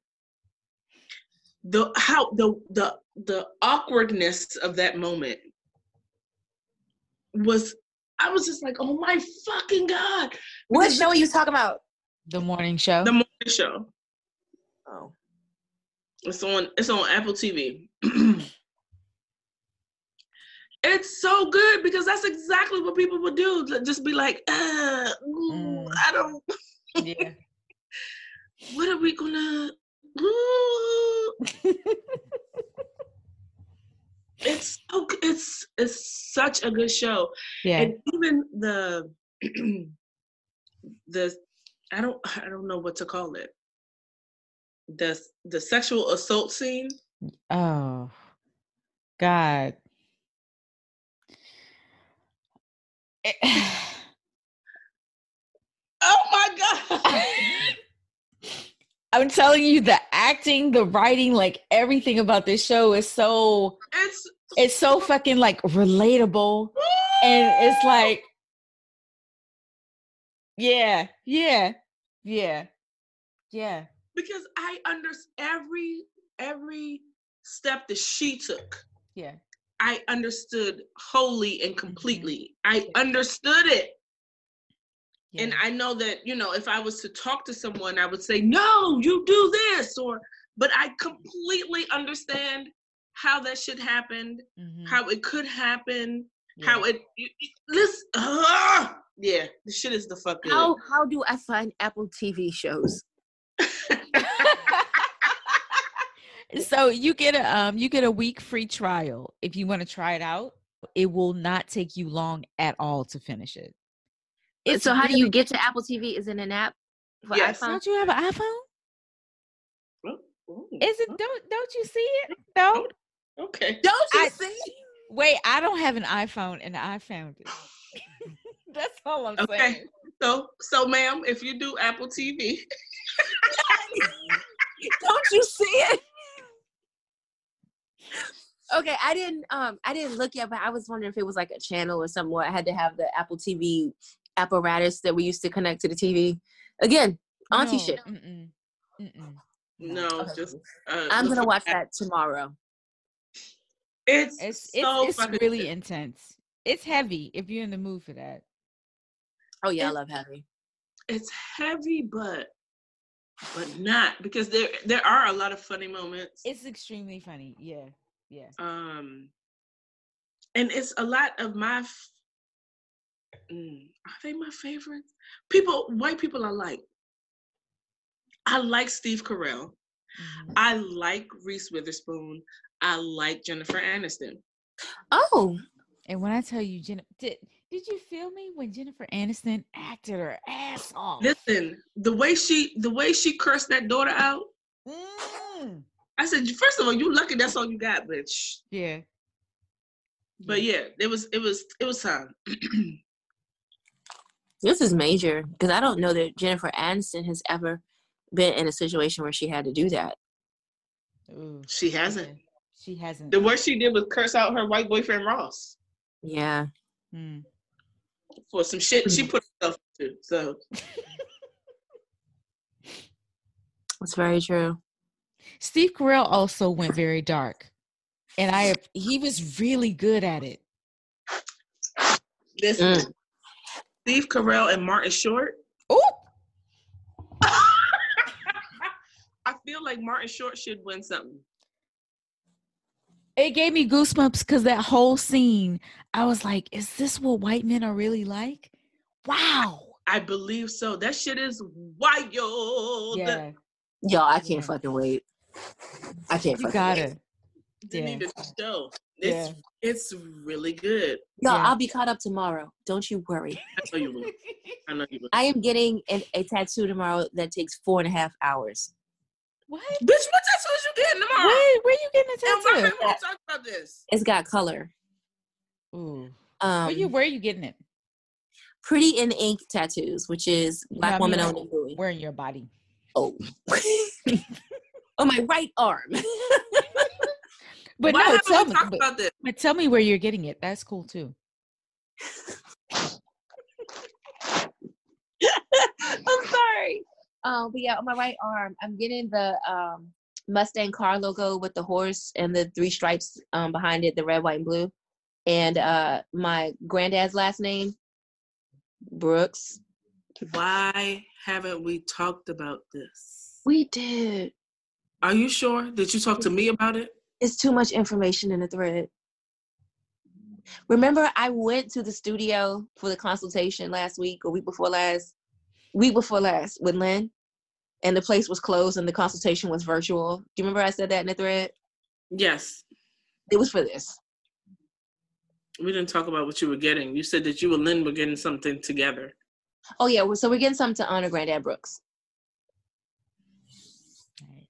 the how the the the awkwardness of that moment was i was just like oh my fucking god What show are you talking about? The morning show. the morning show Oh. it's on it's on apple tv [CLEARS THROAT] it's so good because that's exactly what people would do just be like uh, ooh, Mm. i don't [LAUGHS] yeah. what are we gonna it's so it's it's such a good show Yeah. and even the [CLEARS THROAT] the i don't i don't know what to call it the the sexual assault scene Oh, God. Oh my god [LAUGHS] I'm telling you, the acting, the writing, like everything about this show is so it's it's so fucking like relatable. And it's like, yeah, yeah, yeah, yeah. because i understand every every step that she took Yeah. I understood wholly and completely i understood it yeah. and i know that you know if i was to talk to someone i would say no you do this or but i completely understand how that shit happened Mhm. how it could happen Yeah. how it listen ah! yeah the shit is the fuck good. How how do I find Apple TV shows? [LAUGHS] so you get a um you get a week free trial if you want to try it out. It will not take you long at all to finish it. It's so how do you get to Apple TV? Is it an app for Yes. iPhone? Don't you have an iPhone? Oh, oh, Is it don't don't you see it? No. okay Don't I- see? Wait, I don't have an iPhone and I found it. [LAUGHS] That's all I'm Okay. saying. so so ma'am if you do apple tv [LAUGHS] Don't you see it? Okay, I didn't um I didn't look yet, but I was wondering if it was like a channel or something where I had to have the Apple TV apparatus that we used to connect to the TV. Again, auntie No, shit. Mm-mm, mm-mm. no Okay. just uh, I'm gonna watch that tomorrow. it's It's so it's, it's really intense. It's heavy if you're in the mood for that. Oh yeah, I love Heavy. it's heavy but but not because there there are a lot of funny moments It's extremely funny. Yeah. Yeah. um and it's a lot of my f- mm, are they my favorites people white people i like i like steve carell Mhm. i like reese witherspoon i like jennifer aniston Oh, And when I tell you, Jennifer, did did you feel me when Jennifer Aniston acted her ass off? listen the way she the way she cursed that daughter out Mm. I said first of all you lucky that's all you got bitch Yeah. but yeah it was it was it was time [CLEARS THROAT] this is major because I don't know that Jennifer Aniston has ever been in a situation where she had to do that. Ooh, she hasn't yeah. She hasn't. the worst she did was curse out her white boyfriend ross Yeah. Mm. for some shit she put herself into. So [LAUGHS] That's very true. Steve Carell also went very dark, and I he was really good at it. this Mm. Steve Carell and Martin Short. Oh, [LAUGHS] I feel like Martin Short should win something. it gave me goosebumps because that whole scene, I was like, "Is this what white men are really like?" Wow. I believe so. That shit is wild. Yeah, Yo, I can't Yeah. fucking wait. I can't you got wait. it. Didn't Yeah. even show. It's it's really good. Yo, Yeah. I'll be caught up tomorrow. Don't you worry. I know you will. I know you will. I am getting an, a tattoo tomorrow that takes four and a half hours. What? Bitch, what tattoos are you getting tomorrow? Where, where you getting a And why tattoo? we want to talk about this? It's got color. Ooh. Um, where you where you getting it? pretty in ink tattoos, which is No, black I woman mean, owned and Where in your body? Oh. [LAUGHS] [LAUGHS] on my right arm. [LAUGHS] But why no, tell me. But, about this? but tell me where you're getting it. That's cool too. [LAUGHS] I'm sorry. Um, but yeah, on my right arm, I'm getting the um Mustang car logo with the horse and the three stripes um behind it, the red, white, and blue. And uh my granddad's last name, Brooks. Why haven't we talked about this? We did. Are you sure? Did you talk to me about it? It's too much information in the thread. Remember, I went to the studio for the consultation last week or week before last, week before last with Lynn, and the place was closed and the consultation was virtual. Do you remember I said that in the thread? Yes. It was for this. We didn't talk about what you were getting. You said that you and Lynn were getting something together. Oh yeah, so we're getting something to honor Granddad Brooks. Nice.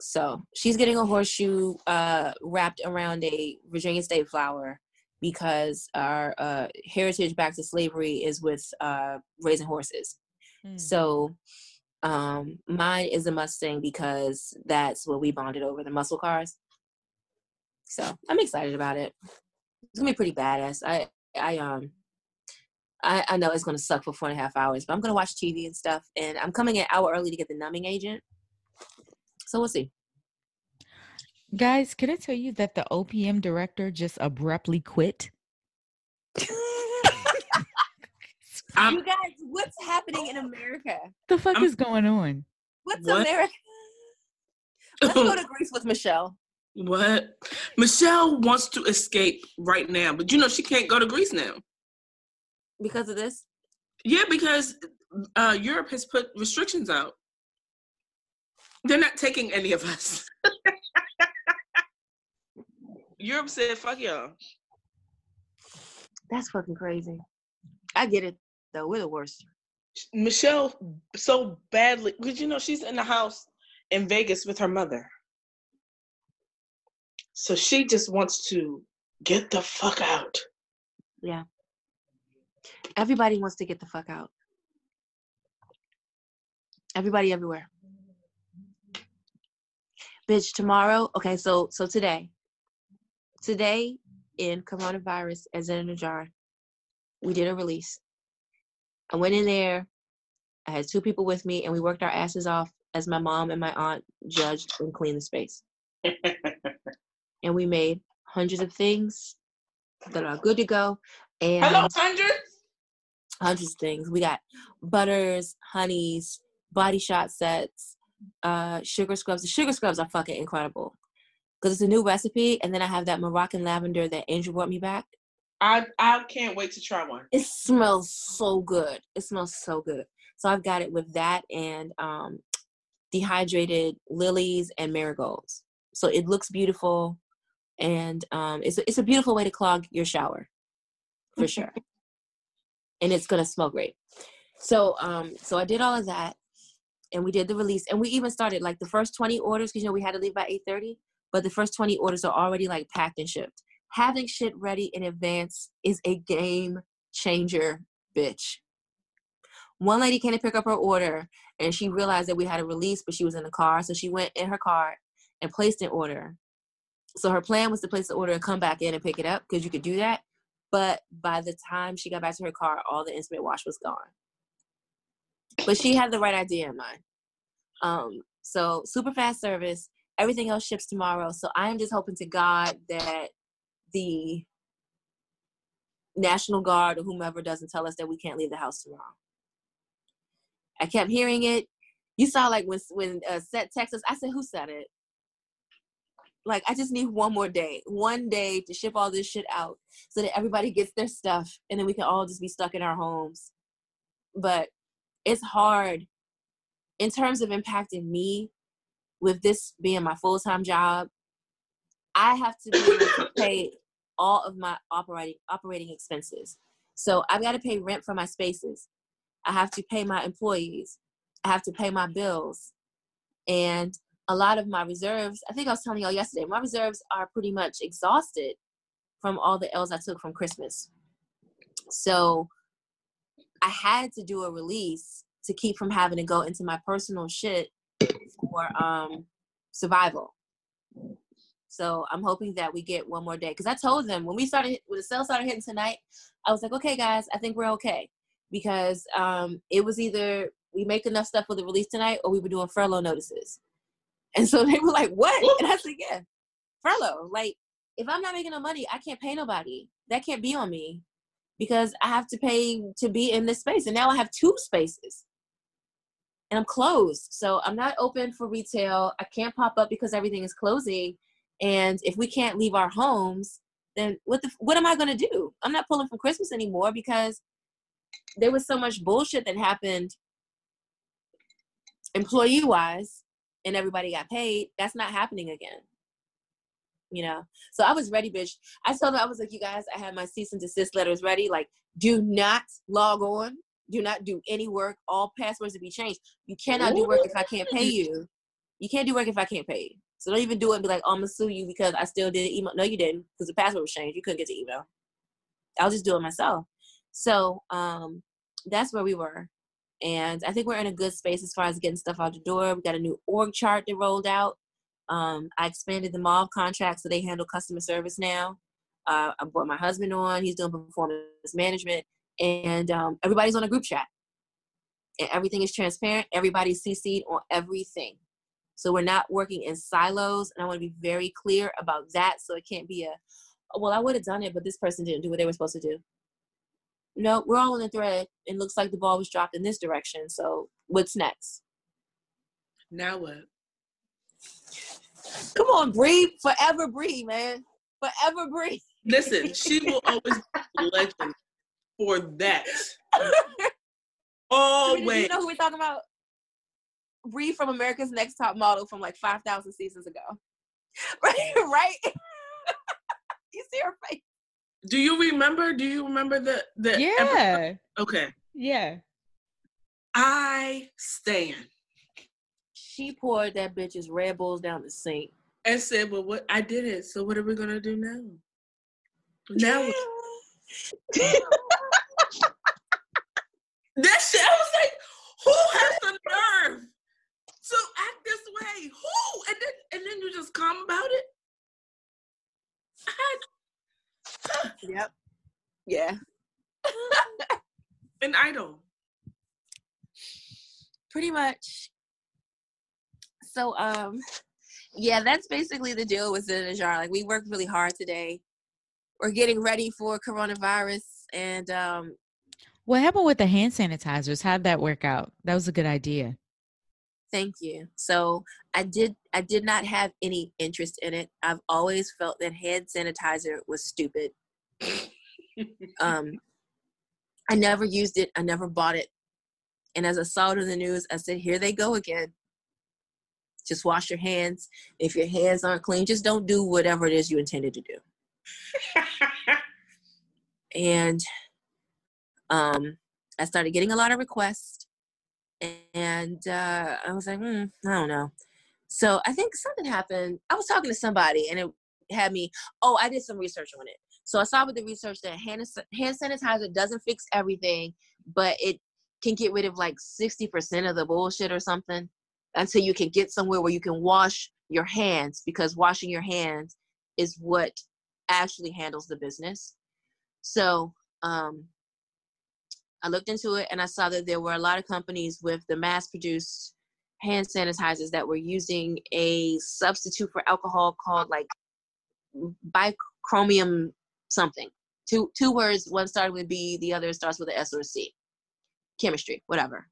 So she's getting a horseshoe uh, wrapped around a Virginia state flower because our uh, heritage back to slavery is with uh, raising horses. Mm. So um, mine is a Mustang because that's what we bonded over the muscle cars. So I'm excited about it. It's gonna be pretty badass. I I um I, I know it's gonna suck for four and a half hours, but I'm gonna watch TV and stuff, and I'm coming an hour early to get the numbing agent. So we'll see. Guys, can I tell you that the OPM director just abruptly quit? [LAUGHS] I'm, you guys, what's happening in America? The fuck I'm- is going on? What's What? America? Let's go to Greece with Michelle. what? Michelle wants to escape right now, but you know she can't go to Greece now. Because of this? Yeah, because uh, Europe has put restrictions out. They're not taking any of us. [LAUGHS] Europe said, "Fuck y'all." That's fucking crazy. I get it though. We're the worst. Michelle so badly because you know she's in the house in Vegas with her mother. So she just wants to get the fuck out. Yeah. Everybody wants to get the fuck out. Everybody everywhere. Bitch, tomorrow, okay, so so today. Today in coronavirus as in a jar, we did a release. I went in there. I had two people with me and we worked our asses off as my mom and my aunt judged and cleaned the space. [LAUGHS] and we made hundreds of things that are good to go. And Hello, hundred. hundreds of things. We got butters, honeys, body shot sets, uh, sugar scrubs. The sugar scrubs are fucking incredible because it's a new recipe. And then I have that Moroccan lavender that Angel brought me back. I I can't wait to try one. It smells so good. It smells so good. So I've got it with that and um, dehydrated lilies and marigolds. So it looks beautiful, and um, it's a, it's a beautiful way to clog your shower, for sure. [LAUGHS] and it's gonna smell great. So um, so I did all of that, and we did the release, and we even started like the first twenty orders because you know we had to leave by eight thirty, but the first twenty orders are already like packed and shipped. Having shit ready in advance is a game changer, bitch. One lady came to pick up her order and she realized that we had a release, but she was in the car. So she went in her car and placed an order. So her plan was to place the order and come back in and pick it up because you could do that. But by the time she got back to her car, all the instant wash was gone. But she had the right idea in mind. Um, so super fast service. Everything else ships tomorrow. So I am just hoping to God that the National Guard or whomever doesn't tell us that we can't leave the house tomorrow. I kept hearing it. You saw like when when uh, set Texas. I said, "Who said it?" Like I just need one more day, one day to ship all this shit out, so that everybody gets their stuff, and then we can all just be stuck in our homes. But it's hard in terms of impacting me with this being my full time job. I have to to pay [COUGHS] all of my operating operating expenses. So I've got to pay rent for my spaces. I have to pay my employees. I have to pay my bills. And a lot of my reserves, I think I was telling y'all yesterday, my reserves are pretty much exhausted from all the L's I took from Christmas. So I had to do a release to keep from having to go into my personal shit for um survival. So I'm hoping that we get one more day. Cause I told them when we started when the sale started hitting tonight, I was like, okay guys, I think we're okay. because um, it was either we make enough stuff for the release tonight or we were doing furlough notices. And so [LAUGHS] they were like, what? And I said, yeah, furlough. Like, if I'm not making no money, I can't pay nobody. That can't be on me because I have to pay to be in this space. And now I have two spaces and I'm closed. So I'm not open for retail. I can't pop up because everything is closing. And if we can't leave our homes, then what the what am I going to do? I'm not pulling from Christmas anymore because there was so much bullshit that happened employee wise and everybody got paid. That's not happening again. You know, so I was ready, bitch. I told them I was like, you guys, I had my cease and desist letters ready. Like, do not log on do not do any work. All passwords to be changed. You cannot do work if I can't pay you. You can't do work if I can't pay you. So don't even do it and be like, oh, I'm gonna sue you because I still did email. No, you didn't, because the password was changed. You couldn't get the email. I'll just do it myself. So um, that's where we were. And I think we're in a good space as far as getting stuff out the door. We got a new org chart that rolled out. Um, I expanded the mall contract so they handle customer service now. Uh, I brought my husband on. He's doing performance management. And um, everybody's on a group chat. And everything is transparent. Everybody's cc'd on everything. So we're not working in silos. And i want to be very clear about that so it can't be a oh, well i would have done it but this person didn't do what they were supposed to do. No we're all in a thread. It looks like the ball was dropped in this direction. So what's next? Now what come on breathe forever breathe man forever breathe listen [LAUGHS] she will always be legend for that. [LAUGHS] Always. You know who we're talking about? Bree from America's Next Top Model from like 5,000 seasons ago. [LAUGHS] right? right? you see her face. Do you remember? Do you remember the the Yeah. episode? Okay. Yeah. I stand She poured that bitch's Red Bulls down the sink. and said, "Well, what I did it. So what are we gonna do now? Now [LAUGHS] that shit. I was like, "Who has the nerve to act this way? Who?" And then and then you just calm about it. I [SIGHS] Yep. Yeah. [LAUGHS] an idol. Pretty much. So um yeah, that's basically the deal with the jar. Like we worked really hard today. We're getting ready for coronavirus and um What happened with the hand sanitizers? How'd that work out? That was a good idea. Thank you. So I did I did not have any interest in it. I've always felt that hand sanitizer was stupid. [LAUGHS] um I never used it. I never bought it. And as I saw it in the news, I said, here they go again. Just wash your hands. If your hands aren't clean, just don't do whatever it is you intended to do. [LAUGHS] and um, I started getting a lot of requests, and uh, I was like, hmm, I don't know. So I think something happened. I was talking to somebody, and it had me. Oh, I did some research on it. So I saw with the research that hand hand sanitizer doesn't fix everything, but it can get rid of like sixty percent of the bullshit or something until you can get somewhere where you can wash your hands because washing your hands is what actually handles the business. So um, I looked into it and I saw that there were a lot of companies with the mass produced hand sanitizers that were using a substitute for alcohol called like bichromium something. Two two words, one started with B, the other starts with s or a C. Chemistry, whatever.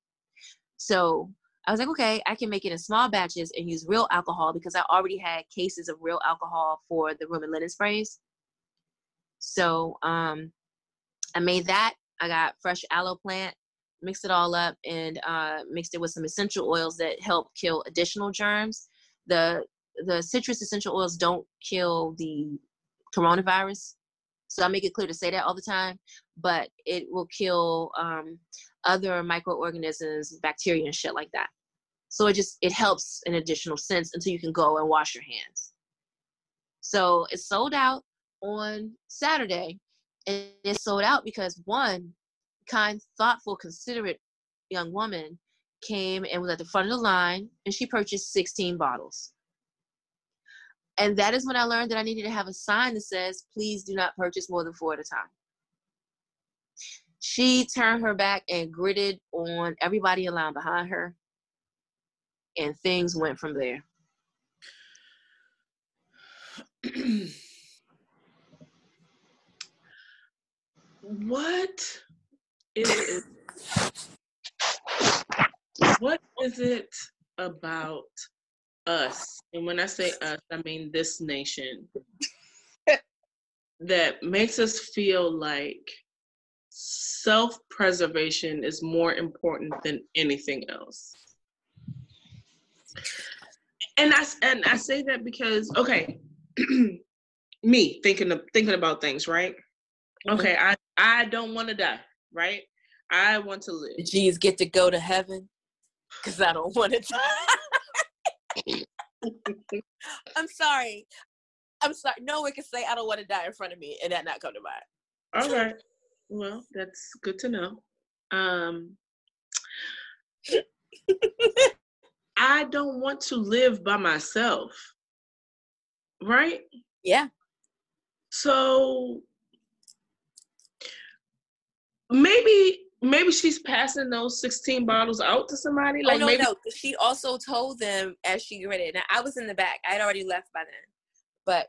So I was like, okay, I can make it in small batches and use real alcohol because I already had cases of real alcohol for the room and linen sprays. So um, I made that. I got fresh aloe plant, mixed it all up, and uh, mixed it with some essential oils that help kill additional germs. The the citrus essential oils don't kill the coronavirus, so I make it clear to say that all the time. But it will kill um, other microorganisms, bacteria, and shit like that. So it just it helps an additional sense until you can go and wash your hands. So it sold out on Saturday, and it sold out because one kind, thoughtful, considerate young woman came and was at the front of the line, and she purchased 16 bottles. And that is when I learned that I needed to have a sign that says, "Please do not purchase more than four at a time." She turned her back and gritted on everybody in line behind her, and things went from there. [CLEARS THROAT] what is what is it about us? And when i say us i mean this nation. [LAUGHS] That makes us feel like self-preservation is more important than anything else and i and i say that because okay [CLEARS THROAT] me thinking of thinking about things right okay i i don't want to die right i want to live G's get to go to heaven because I don't want to die. [LAUGHS] I'm sorry. I'm sorry. No one can say I don't want to die in front of me and that not come to mind. all right well that's good to know um [LAUGHS] i don't want to live by myself right Yeah. so maybe maybe she's passing those 16 bottles out to somebody oh, like oh, no, maybe no. She also told them as she read it. Now, I was in the back. I had already left by then. But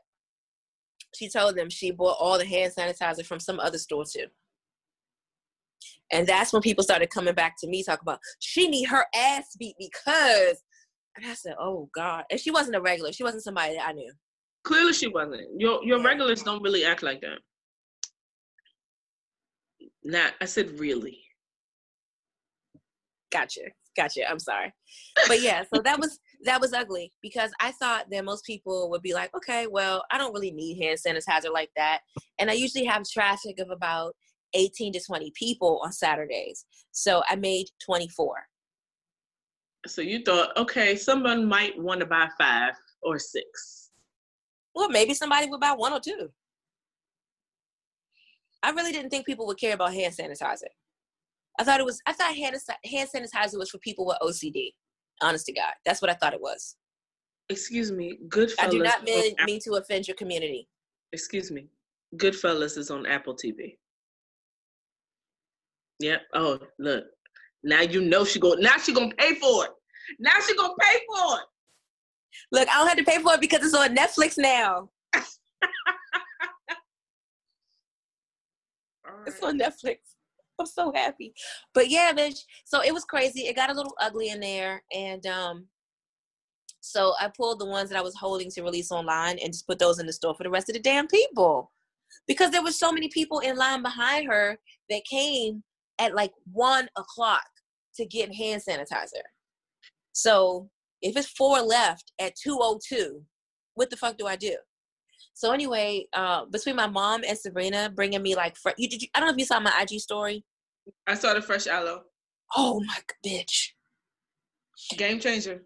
she told them she bought all the hand sanitizer from some other store too. And that's when people started coming back to me talking about she need her ass beat because and I said, Oh God. And she wasn't a regular. She wasn't somebody that I knew. clearly she wasn't your your regulars don't really act like that not i said really Gotcha. Gotcha. I'm sorry. But yeah, so that was that was ugly because I thought that most people would be like, okay, well, I don't really need hand sanitizer like that. And I usually have traffic of about 18 to 20 people on Saturdays. So I made 24. so you thought okay someone might want to buy five or six Well, maybe somebody would buy one or two. I really didn't think people would care about hand sanitizer. I thought it was I thought hand, hand sanitizer was for people with OCD. Honest to God. That's what I thought it was. excuse me goodfellas I do not mean, mean to offend your community. excuse me goodfellas is on apple tv yep oh look now you know she go now she gonna pay for it now she gonna pay for it Look, I don't have to pay for it because it's on Netflix now. All It's on Netflix. I'm so happy. But yeah, bitch. So it was crazy. It got a little ugly in there. And um so I pulled the ones that I was holding to release online and just put those in the store for the rest of the damn people. Because there were so many people in line behind her that came at like one o'clock to get hand sanitizer. So if it's four left at 202, what the fuck do I do? So anyway, uh, between my mom and Sabrina bringing me like, fr- you, did you, I don't know if you saw my IG story. i saw the fresh aloe Oh my bitch. game changer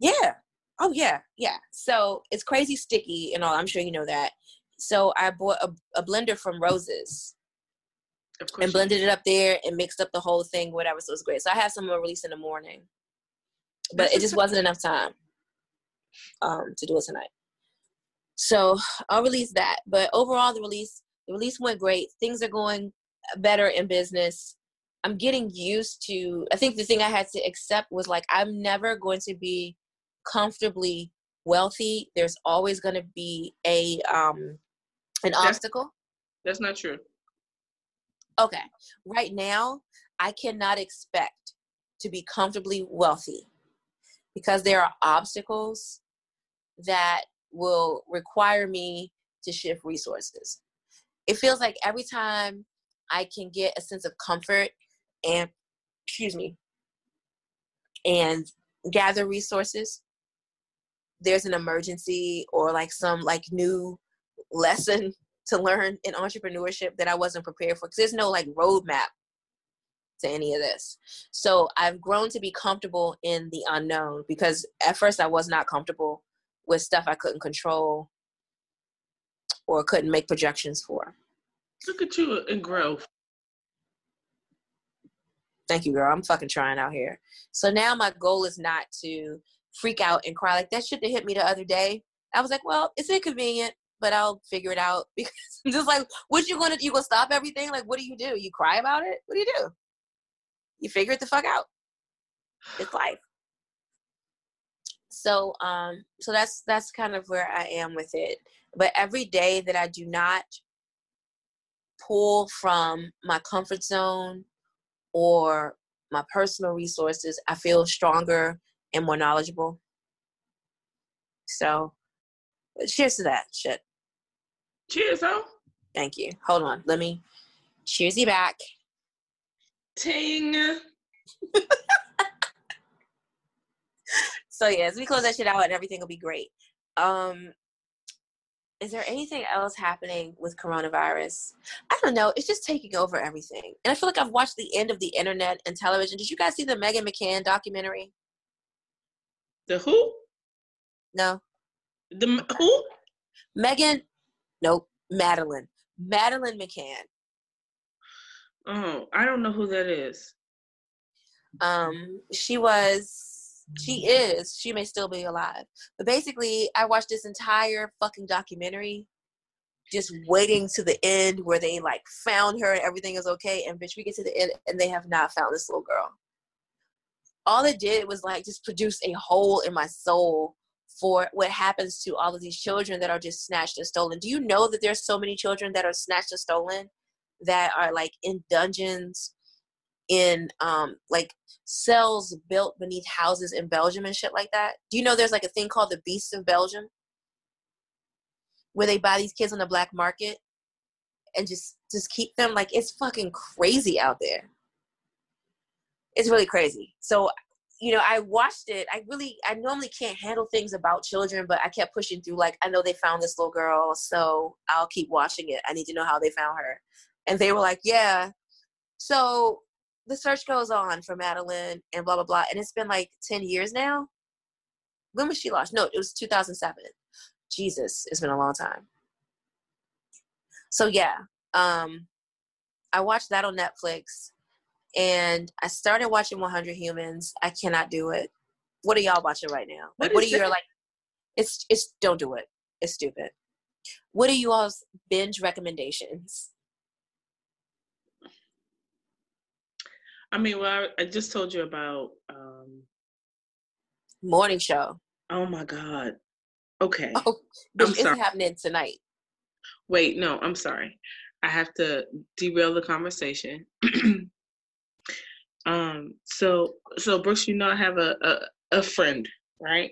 Yeah. Oh yeah, yeah. So it's crazy sticky and all. I'm sure you know that. So I bought a, a blender from Roses and blended it up there and mixed up the whole thing, whatever. So it's great. So I have some release in the morning, but That's it just wasn't enough time um, to do it tonight. So I'll release that. But overall, the release the release went great. Things are going better in business. I'm getting used to. I think the thing I had to accept was like I'm never going to be comfortably wealthy. There's always going to be a um an That's- obstacle. that's not true Okay. Right now, I cannot expect to be comfortably wealthy because there are obstacles that will require me to shift resources. It feels like every time I can get a sense of comfort and, excuse me, and gather resources, there's an emergency or like some like new lesson to learn in entrepreneurship that I wasn't prepared for because there's no like roadmap to any of this. So I've grown to be comfortable in the unknown because at first I was not comfortable with stuff I couldn't control or couldn't make projections for. look at you in growth Thank you, girl. I'm fucking trying out here. So now my goal is not to freak out and cry like that shit that hit me the other day. I was like, well, it's inconvenient, but I'll figure it out [LAUGHS] because I'm just like, what you gonna you gonna stop everything? Like, what do you do? You cry about it? What do you do? You figure it the fuck out. It's life. So um so that's that's kind of where I am with it. But every day that I do not pull from my comfort zone or my personal resources, I feel stronger and more knowledgeable. So, cheers to that shit. Cheers, huh? Thank you. Hold on. Let me cheers you back. Ting. so yes, we close that shit out and everything will be great. Um is there anything else happening with coronavirus? I don't know. It's just taking over everything. And I feel like I've watched the end of the internet and television. Did you guys see the Megan McCann documentary? The who? No. The who? Megan, nope. Madeline. Madeline McCann. Oh, I don't know who that is. Um, she was she is she may still be alive but basically i watched this entire fucking documentary just waiting to the end where they like found her and everything is okay and bitch we get to the end and they have not found this little girl all it did was like just produce a hole in my soul for what happens to all of these children that are just snatched and stolen do you know that there's so many children that are snatched and stolen that are like in dungeons in um like cells built beneath houses in Belgium and shit like that. Do you know there's like a thing called the Beasts of Belgium? Where they buy these kids on the black market and just just keep them like it's fucking crazy out there. It's really crazy. So you know, I watched it. I really, I normally can't handle things about children, but I kept pushing through. Like, I know they found this little girl, so I'll keep watching it. I need to know how they found her. And they were like, yeah. So the search goes on for Madeline and blah blah blah, and it's been like ten years now. When was she lost? No, it was 2007. Jesus, it's been a long time. So yeah, um, I watched that on Netflix, and I started watching 100 Humans. I cannot do it. What are y'all watching right now? Like, what, what are your like? It's it's don't do it. It's stupid. What are you all's binge recommendations? I mean, well, I, I just told you about um morning show. Oh my god. Okay. Oh, it's sorry. happening tonight. Wait, no, I'm sorry. I have to derail the conversation. [CLEARS THROAT] um. So, so Brooks, you know, I have a a, a friend, right?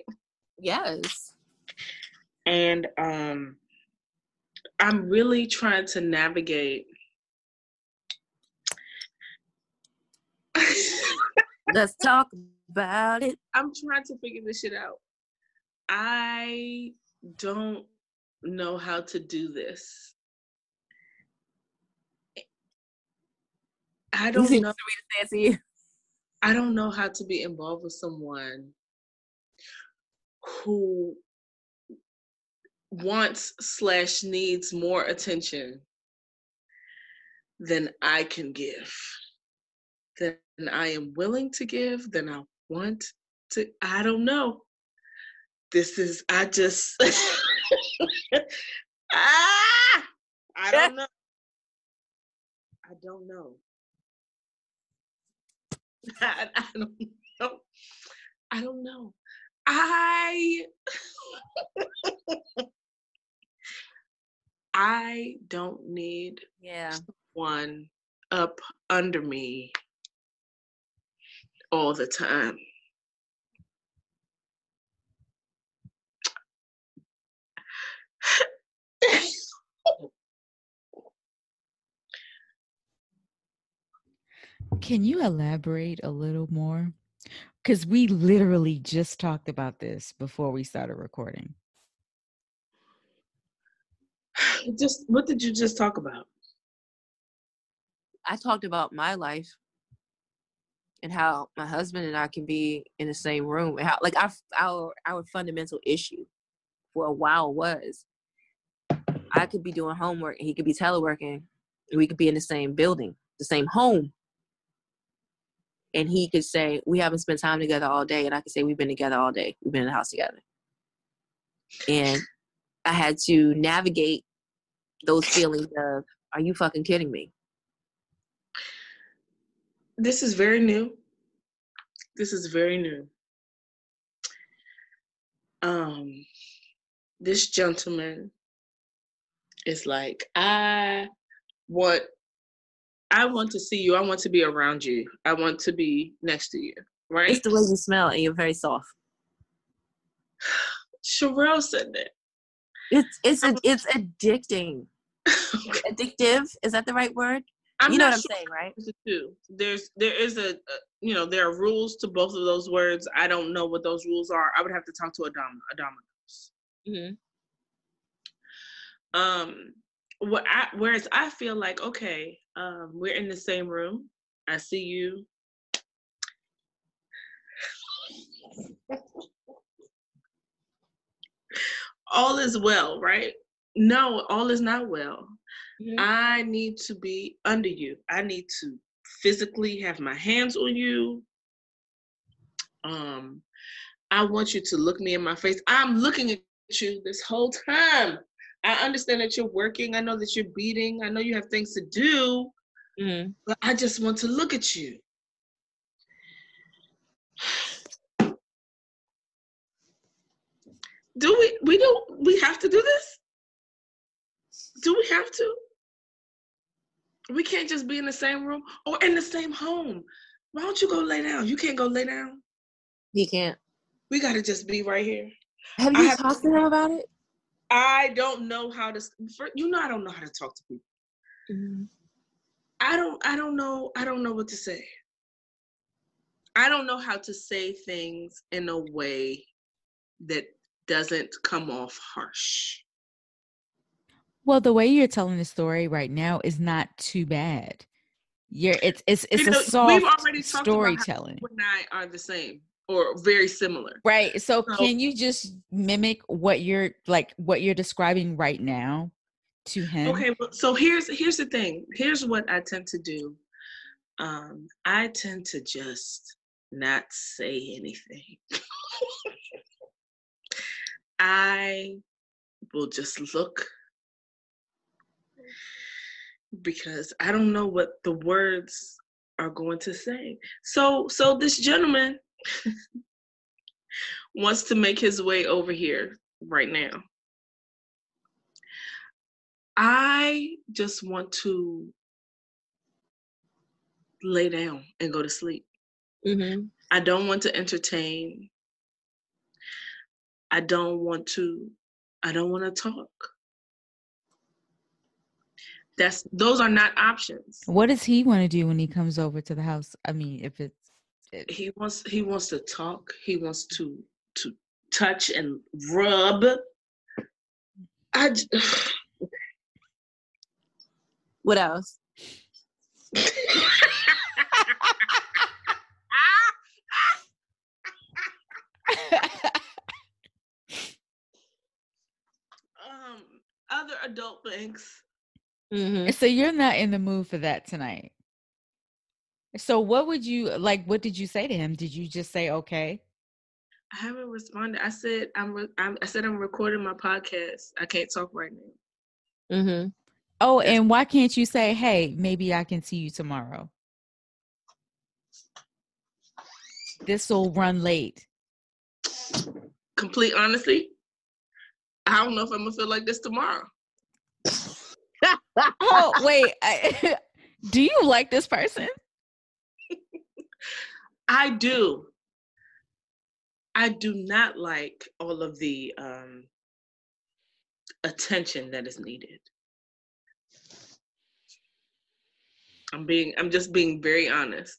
Yes. And um, I'm really trying to navigate [LAUGHS] Let's talk about it. I'm trying to figure this shit out. I don't know how to do this. I don't know. Fancy. I don't know how to be involved with someone who wants slash needs more attention than I can give than I am willing to give, than I want to. I don't know. This is, I just, [LAUGHS] ah, I don't know. [LAUGHS] I don't know. [LAUGHS] I, I don't know. I don't know. I [LAUGHS] I don't need yeah one up under me all the time. [LAUGHS] Can you elaborate a little more? Because we literally just talked about this before we started recording. Just what did you just talk about? I talked about my life and how my husband and I can be in the same room and how like our our our fundamental issue for a while was I could be doing homework and he could be teleworking and we could be in the same building, the same home. And he could say, We haven't spent time together all day. And I could say, We've been together all day. We've been in the house together. And I had to navigate those feelings of, are you fucking kidding me? This is very new. This is very new. Um, this gentleman is like, I want I want to see you. I want to be around you. I want to be next to you. Right? It's the way you smell and you're very soft. [SIGHS] Sherelle said that. It's it's a, it's addicting. [LAUGHS] Addictive is that the right word? I'm you know what I'm sure saying, right? there's two. There's there is a, a you know there are rules to both of those words. I don't know what those rules are. I would have to talk to Adama. Adama knows. Mm-hmm. Um, I, whereas I feel like okay, um, we're in the same room. I see you. all is well, right? No, all is not well. Mhm. I need to be under you. I need to physically have my hands on you. Um, I want you to look me in my face. I'm looking at you this whole time. I understand that you're working. I know that you're beating. I know you have things to do, Mm-hmm. but I just want to look at you. Do we we don't we have to do this? Do we have to? We can't just be in the same room or in the same home. Why don't you go lay down? You can't go lay down. He can't. We gotta just be right here. Have you have- talked to him about it? I don't know how to. For, you know, I don't know how to talk to people. Mm-hmm. I don't. I don't know. I don't know what to say. I don't know how to say things in a way that doesn't come off harsh. Well, the way you're telling the story right now is not too bad. You're it's it's it's You know, a soft we've already talked about how storytelling. You and I are the same or very similar. Right. So So- can you just mimic what you're like what you're describing right now to him? Okay, well, so here's here's the thing. Here's what I tend to do. Um, I tend to just not say anything. [LAUGHS] I will just look because I don't know what the words are going to say. So so this gentleman [LAUGHS] wants to make his way over here right now. I just want to lay down and go to sleep. Mm-hmm. I don't want to entertain. I don't want to I don't want to talk. That's those are not options. What does he want to do when he comes over to the house? I mean, if it's it, He wants he wants to talk. He wants to to touch and rub. I j- [SIGHS] What else? um other adult things. Mm-hmm. so you're not in the mood for that tonight. So what would you like? What did you say to him? Did you just say okay? I haven't responded. I said I'm, re- I'm I said I'm recording my podcast. I can't talk right now. Mm-hmm. Oh, and why can't you say, "Hey, maybe I can see you tomorrow"? This will run late. Complete honesty, I don't know if I'm gonna feel like this tomorrow. [LAUGHS] Oh, wait. I, [LAUGHS] do you like this person? I do. I do not like all of the um, attention that is needed. I'm being. I'm just being very honest.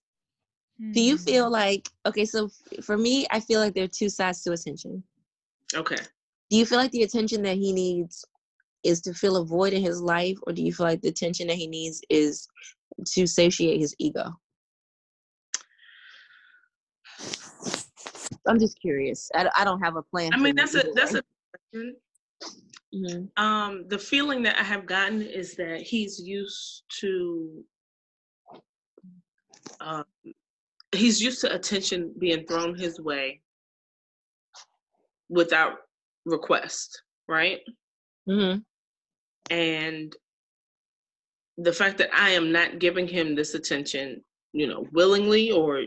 Do you Hmm. feel like okay? So for me, I feel like there are two sides to attention. Okay. Do you feel like the attention that he needs is to fill a void in his life, or do you feel like the attention that he needs is to satiate his ego? I'm just curious. I, I don't have a plan. I mean, that's a that's way. a [LAUGHS] question. Mhm. Um, the feeling that I have gotten is that he's used to um, he's used to attention being thrown his way without request, right? Mm-hmm. And the fact that I am not giving him this attention, you know, willingly or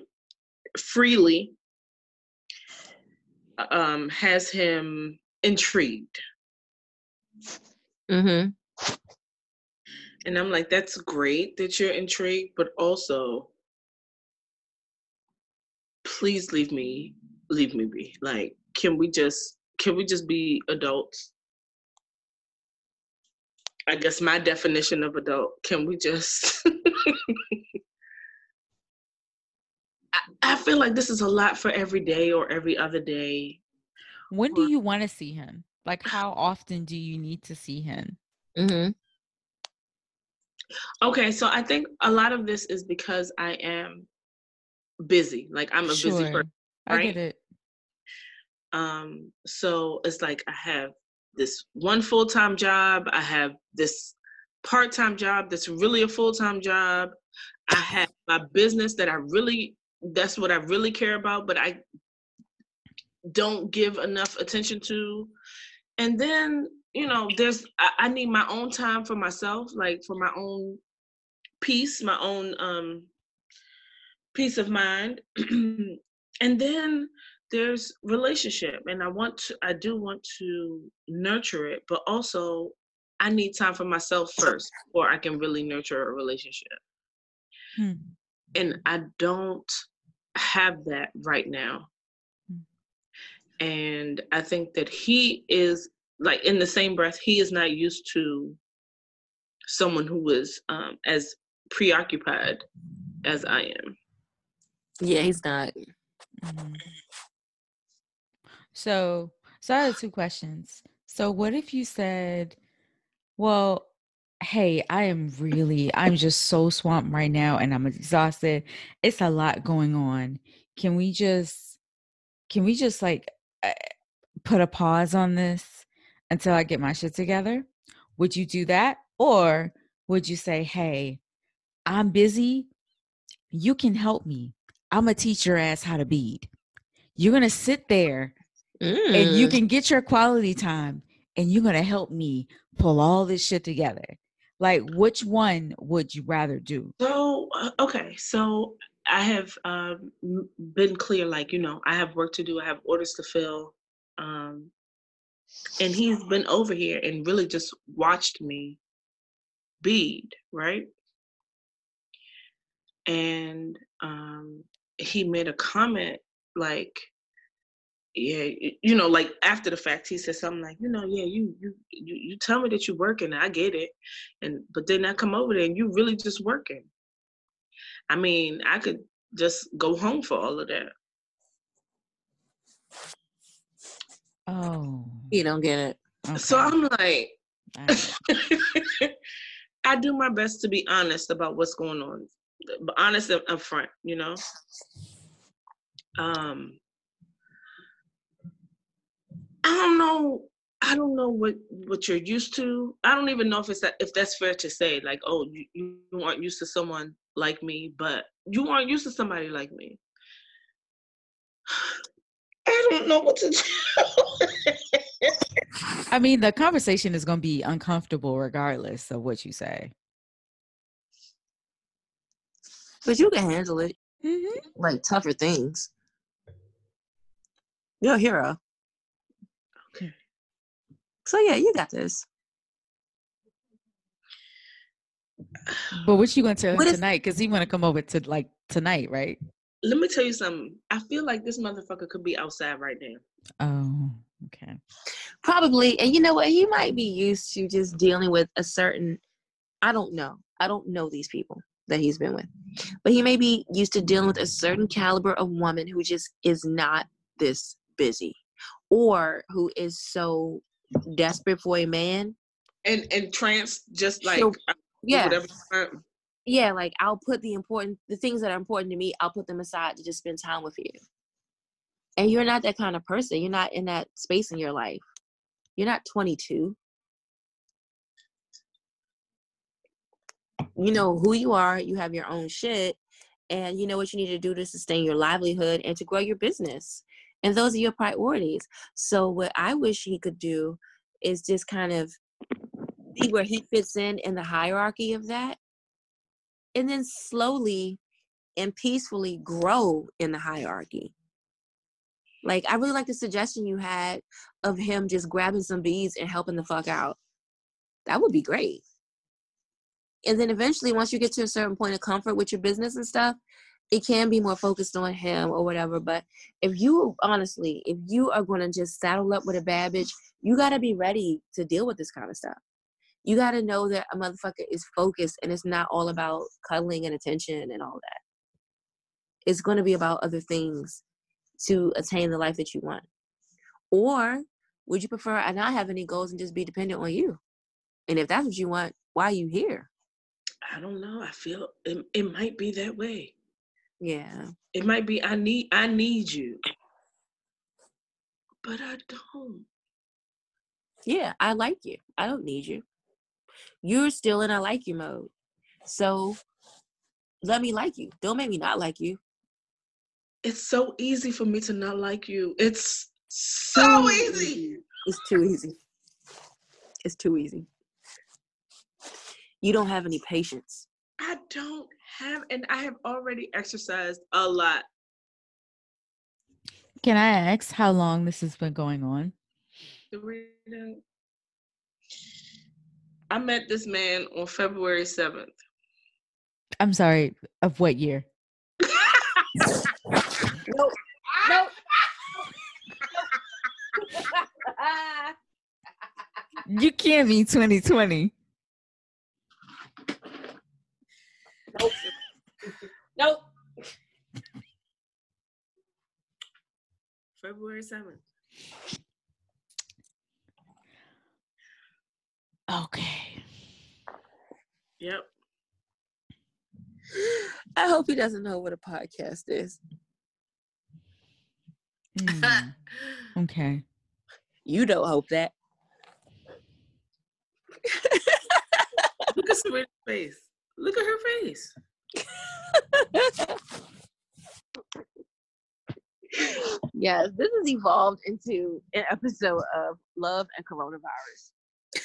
freely, um, has him intrigued. Mm-hmm. And I'm like, that's great that you're intrigued, but also, please leave me, leave me be. Like, can we just, can we just be adults? I guess my definition of adult, can we just, [LAUGHS] I, feel like this is a lot for every day or every other day. When do you want to see him? Like, how often do you need to see him? Mm-hmm. Okay, so I think a lot of this is because I am busy. Like I'm a busy Sure. person. I get it. Um, so it's like I have this one full time job, I have this part time job that's really a full time job. I have my business that I really that's what I really care about, but I don't give enough attention to. And then, you know, there's I, I need my own time for myself, like for my own peace, my own um peace of mind. [CLEARS THROAT] and then there's relationship and I want to I do want to nurture it, but also I need time for myself first before I can really nurture a relationship. Hmm. And I don't have that right now. Hmm. And I think that he is like in the same breath, he is not used to someone who is um, as preoccupied as I am. Yeah, he's not. Mhm. So, so I have two questions. So, what if you said, "Well, hey, I am really, I'm just so swamped right now, and I'm exhausted. It's a lot going on. Can we just, can we just like uh, put a pause on this until I get my shit together?" Would you do that, or would you say, "Hey, I'm busy. You can help me. I'm gonna teach your ass how to bead." You're gonna sit there and you Mm. can get your quality time and you're gonna help me pull all this shit together. Like, which one would you rather do? So uh, okay, so I have um, been clear, like you know, I have work to do. I have orders to fill, um, and he's been over here and really just watched me bead, right? And um, he made a comment like, yeah, you know, like after the fact, he said something like, you know, yeah, you you you, you tell me that you're working, I get it, and but then I come over there and you really just working. I mean, I could just go home for all of that. Oh, You don't get it. So. I'm like, All right. [LAUGHS] I do my best to be honest about what's going on, but honest and upfront, you know. Um, I don't know. I don't know what what you're used to. I don't even know if it's that if that's fair to say. Like, oh, you, you aren't used to someone like me, but you aren't used to somebody like me. [SIGHS] I don't know what to do. I mean, the conversation is gonna be uncomfortable regardless of what you say. But you can handle it. Mhm. Like tougher things. You're a hero. Okay. So yeah, you got this. But what you gonna tell him What if- tonight? Because he wanna come over to like tonight, right? Let me tell you something. I feel like this motherfucker could be outside right now. Oh, okay. Probably. And you know what? He might be used to just dealing with a certain I don't know. I don't know these people that he's been with. But he may be used to dealing with a certain caliber of woman who just is not this busy. Or who is so desperate for a man. And and trance just like uh, She'll- Yeah. whatever. Yeah, like I'll put the important the things that are important to me, I'll put them aside to just spend time with you. And you're not that kind of person. You're not in that space in your life. You're not 22. You know who you are, you have your own shit, and you know what you need to do to sustain your livelihood and to grow your business. And those are your priorities. So what I wish he could do is just kind of see where he fits in in the hierarchy of that, and then slowly and peacefully grow in the hierarchy. Like I really like the suggestion you had of him just grabbing some beads and helping the fuck out. That would be great. And then eventually, once you get to a certain point of comfort with your business and stuff, it can be more focused on him or whatever. But if you honestly, if you are going to just saddle up with a bad bitch, you got to be ready to deal with this kind of stuff. You got to know that a motherfucker is focused and it's not all about cuddling and attention and all that. It's going to be about other things to attain the life that you want. Or would you prefer I not have any goals and just be dependent on you? And if that's what you want, why are you here? I don't know. I feel it, it might be that way. Yeah. It might be I need I need you. But I don't. Yeah, I like you. I don't need you. You're still in a like you mode. So let me like you. Don't make me not like you. It's so easy for me to not like you. It's so easy. It's too easy. It's too easy. You don't have any patience. I don't have, and I have already exercised a lot. Can I ask how long this has been going on? I met this man on February 7th. I'm sorry, of what year? nope. Nope. you can't be 2020. Nope. nope. February 7th. Okay. Yep. I hope he doesn't know what a podcast is. Mm. [LAUGHS] okay. You don't hope that. Look at Serena's face. Look at her face. yes, this has evolved into an episode of Love and Coronavirus. [LAUGHS]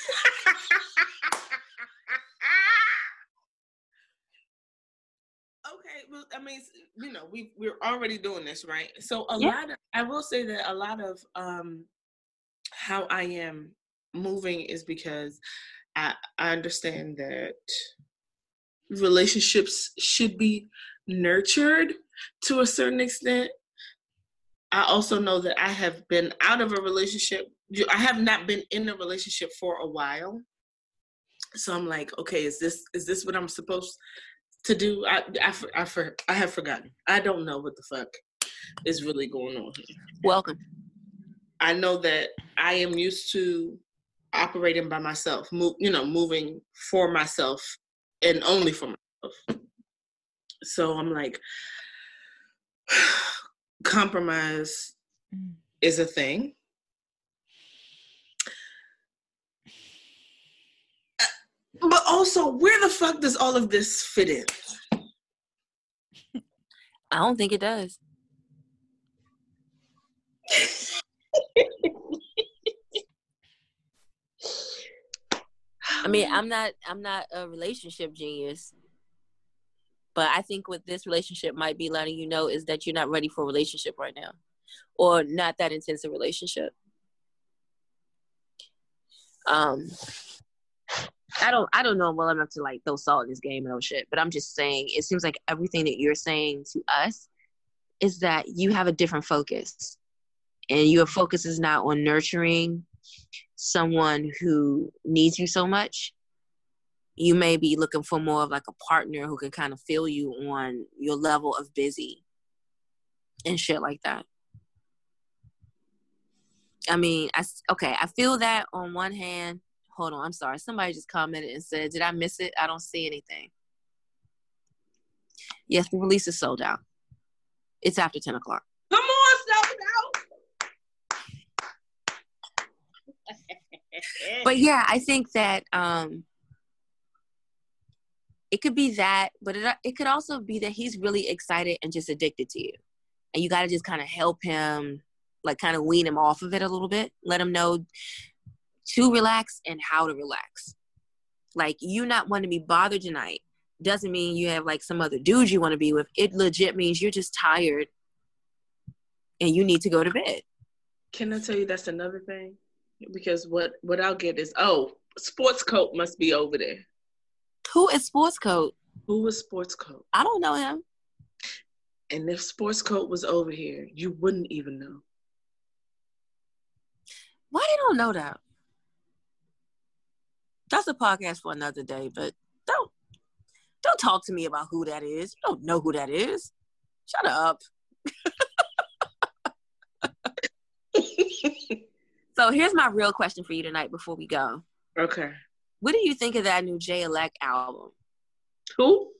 okay, well, I mean, you know, we we're already doing this, right? So a Yeah. lot of I will say that a lot of um how I am moving is because I I understand that relationships should be nurtured to a certain extent. I also know that I have been out of a relationship. I have not been in a relationship for a while. So I'm like, okay, is this is this what I'm supposed to do? I I I, for, I have forgotten. I don't know what the fuck is really going on here. Welcome. I know that I am used to operating by myself, move, you know, moving for myself and only for myself. So I'm like, [SIGHS] compromise Mm. is a thing. Uh, But also, where the fuck does all of this fit in? I don't think it does. [LAUGHS] I mean, I'm not I'm not a relationship genius. But I think what this relationship might be letting you know is that you're not ready for a relationship right now. Or not that intense a relationship. Um I don't I don't know well enough to like throw salt in this game and all shit, but I'm just saying it seems like everything that you're saying to us is that you have a different focus. And your focus is not on nurturing someone who needs you so much. You may be looking for more of like a partner who can kind of feel you on your level of busy and shit like that. I mean, i okay, I feel that on one hand. Hold on, I'm sorry. Somebody just commented and said, "Did I miss it? I don't see anything." Yes, the release is sold out. It's after ten o'clock. Come on, sold out. [LAUGHS] but yeah i think that um it could be that but it, it could also be that he's really excited and just addicted to you and you got to just kind of help him like kind of wean him off of it a little bit let him know to relax and how to relax Like you not want to be bothered tonight doesn't mean you have like some other dude you want to be with. It legit means you're just tired and you need to go to bed. Can I tell you that's another thing? Because what what I'll get is oh, sports coat must be over there. Who is sports coat? Who was sports coat? I don't know him. And if sports coat was over here, you wouldn't even know. Why they don't know that? That's a podcast for another day, but don't don't talk to me about who that is. You don't know who that is. Shut up. [LAUGHS] so here's my real question for you tonight before we go. Okay. What do you think of that new Jay Elect album? Who?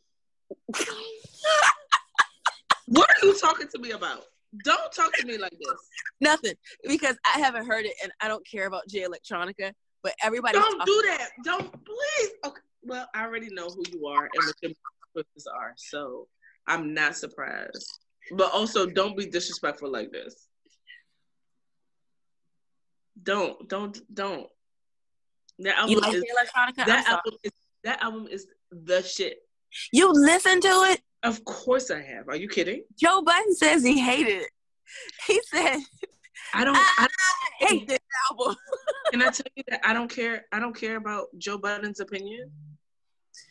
what are you talking to me about? Don't talk to me like this. Nothing, because I haven't heard it and I don't care about Jay Electronica. But everybody, don't do that. Don't please. Okay. Well, I already know who you are and what your purposes are, so I'm not surprised. But also, don't be disrespectful like this. Don't, don't, don't. That album You like is, Electronica? That album is that album is the shit. You listen to it? Of course I have. Are you kidding? Joe Budden says he hated it. [LAUGHS] He said, I don't. I I, hate this album. [LAUGHS] can I tell you that I don't care? I don't care about Joe Budden's opinion.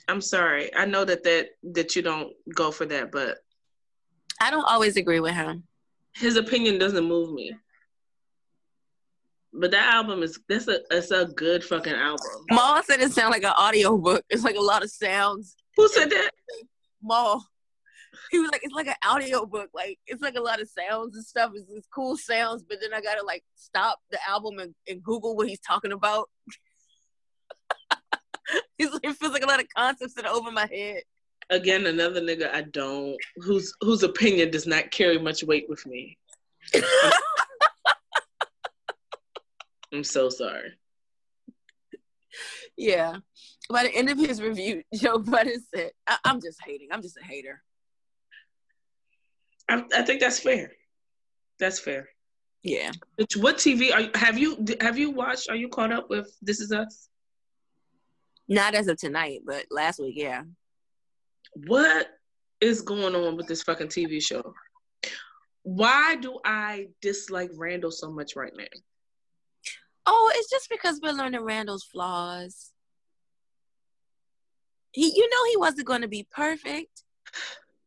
I'm sorry. I know that that that you don't go for that, but I don't always agree with him. his opinion doesn't move me. But that album is that's a it's a good fucking album. Mal said it sounded like an audio book. It's like a lot of sounds. Who said that? Mal. He was like, it's like an audio book. Like it's like a lot of sounds and stuff. It's, it's cool sounds, but then I gotta like stop the album and, and Google what he's talking about. [LAUGHS] He's like, it feels like a lot of concepts that are over my head. Again, another nigga I don't whose whose opinion does not carry much weight with me. [LAUGHS] I'm so sorry. Yeah. By the end of his review, [LAUGHS] Joe Budden said, I- I'm just hating. I'm just a hater. I, I think that's fair. That's fair. Yeah. Which- What TV are you, have you have you watched? Are you caught up with This Is Us? Not as of tonight, but last week, yeah. What is going on with this fucking TV show? Why do I dislike Randall so much right now? Oh, it's just because we're learning Randall's flaws. He, you know, he wasn't going to be perfect.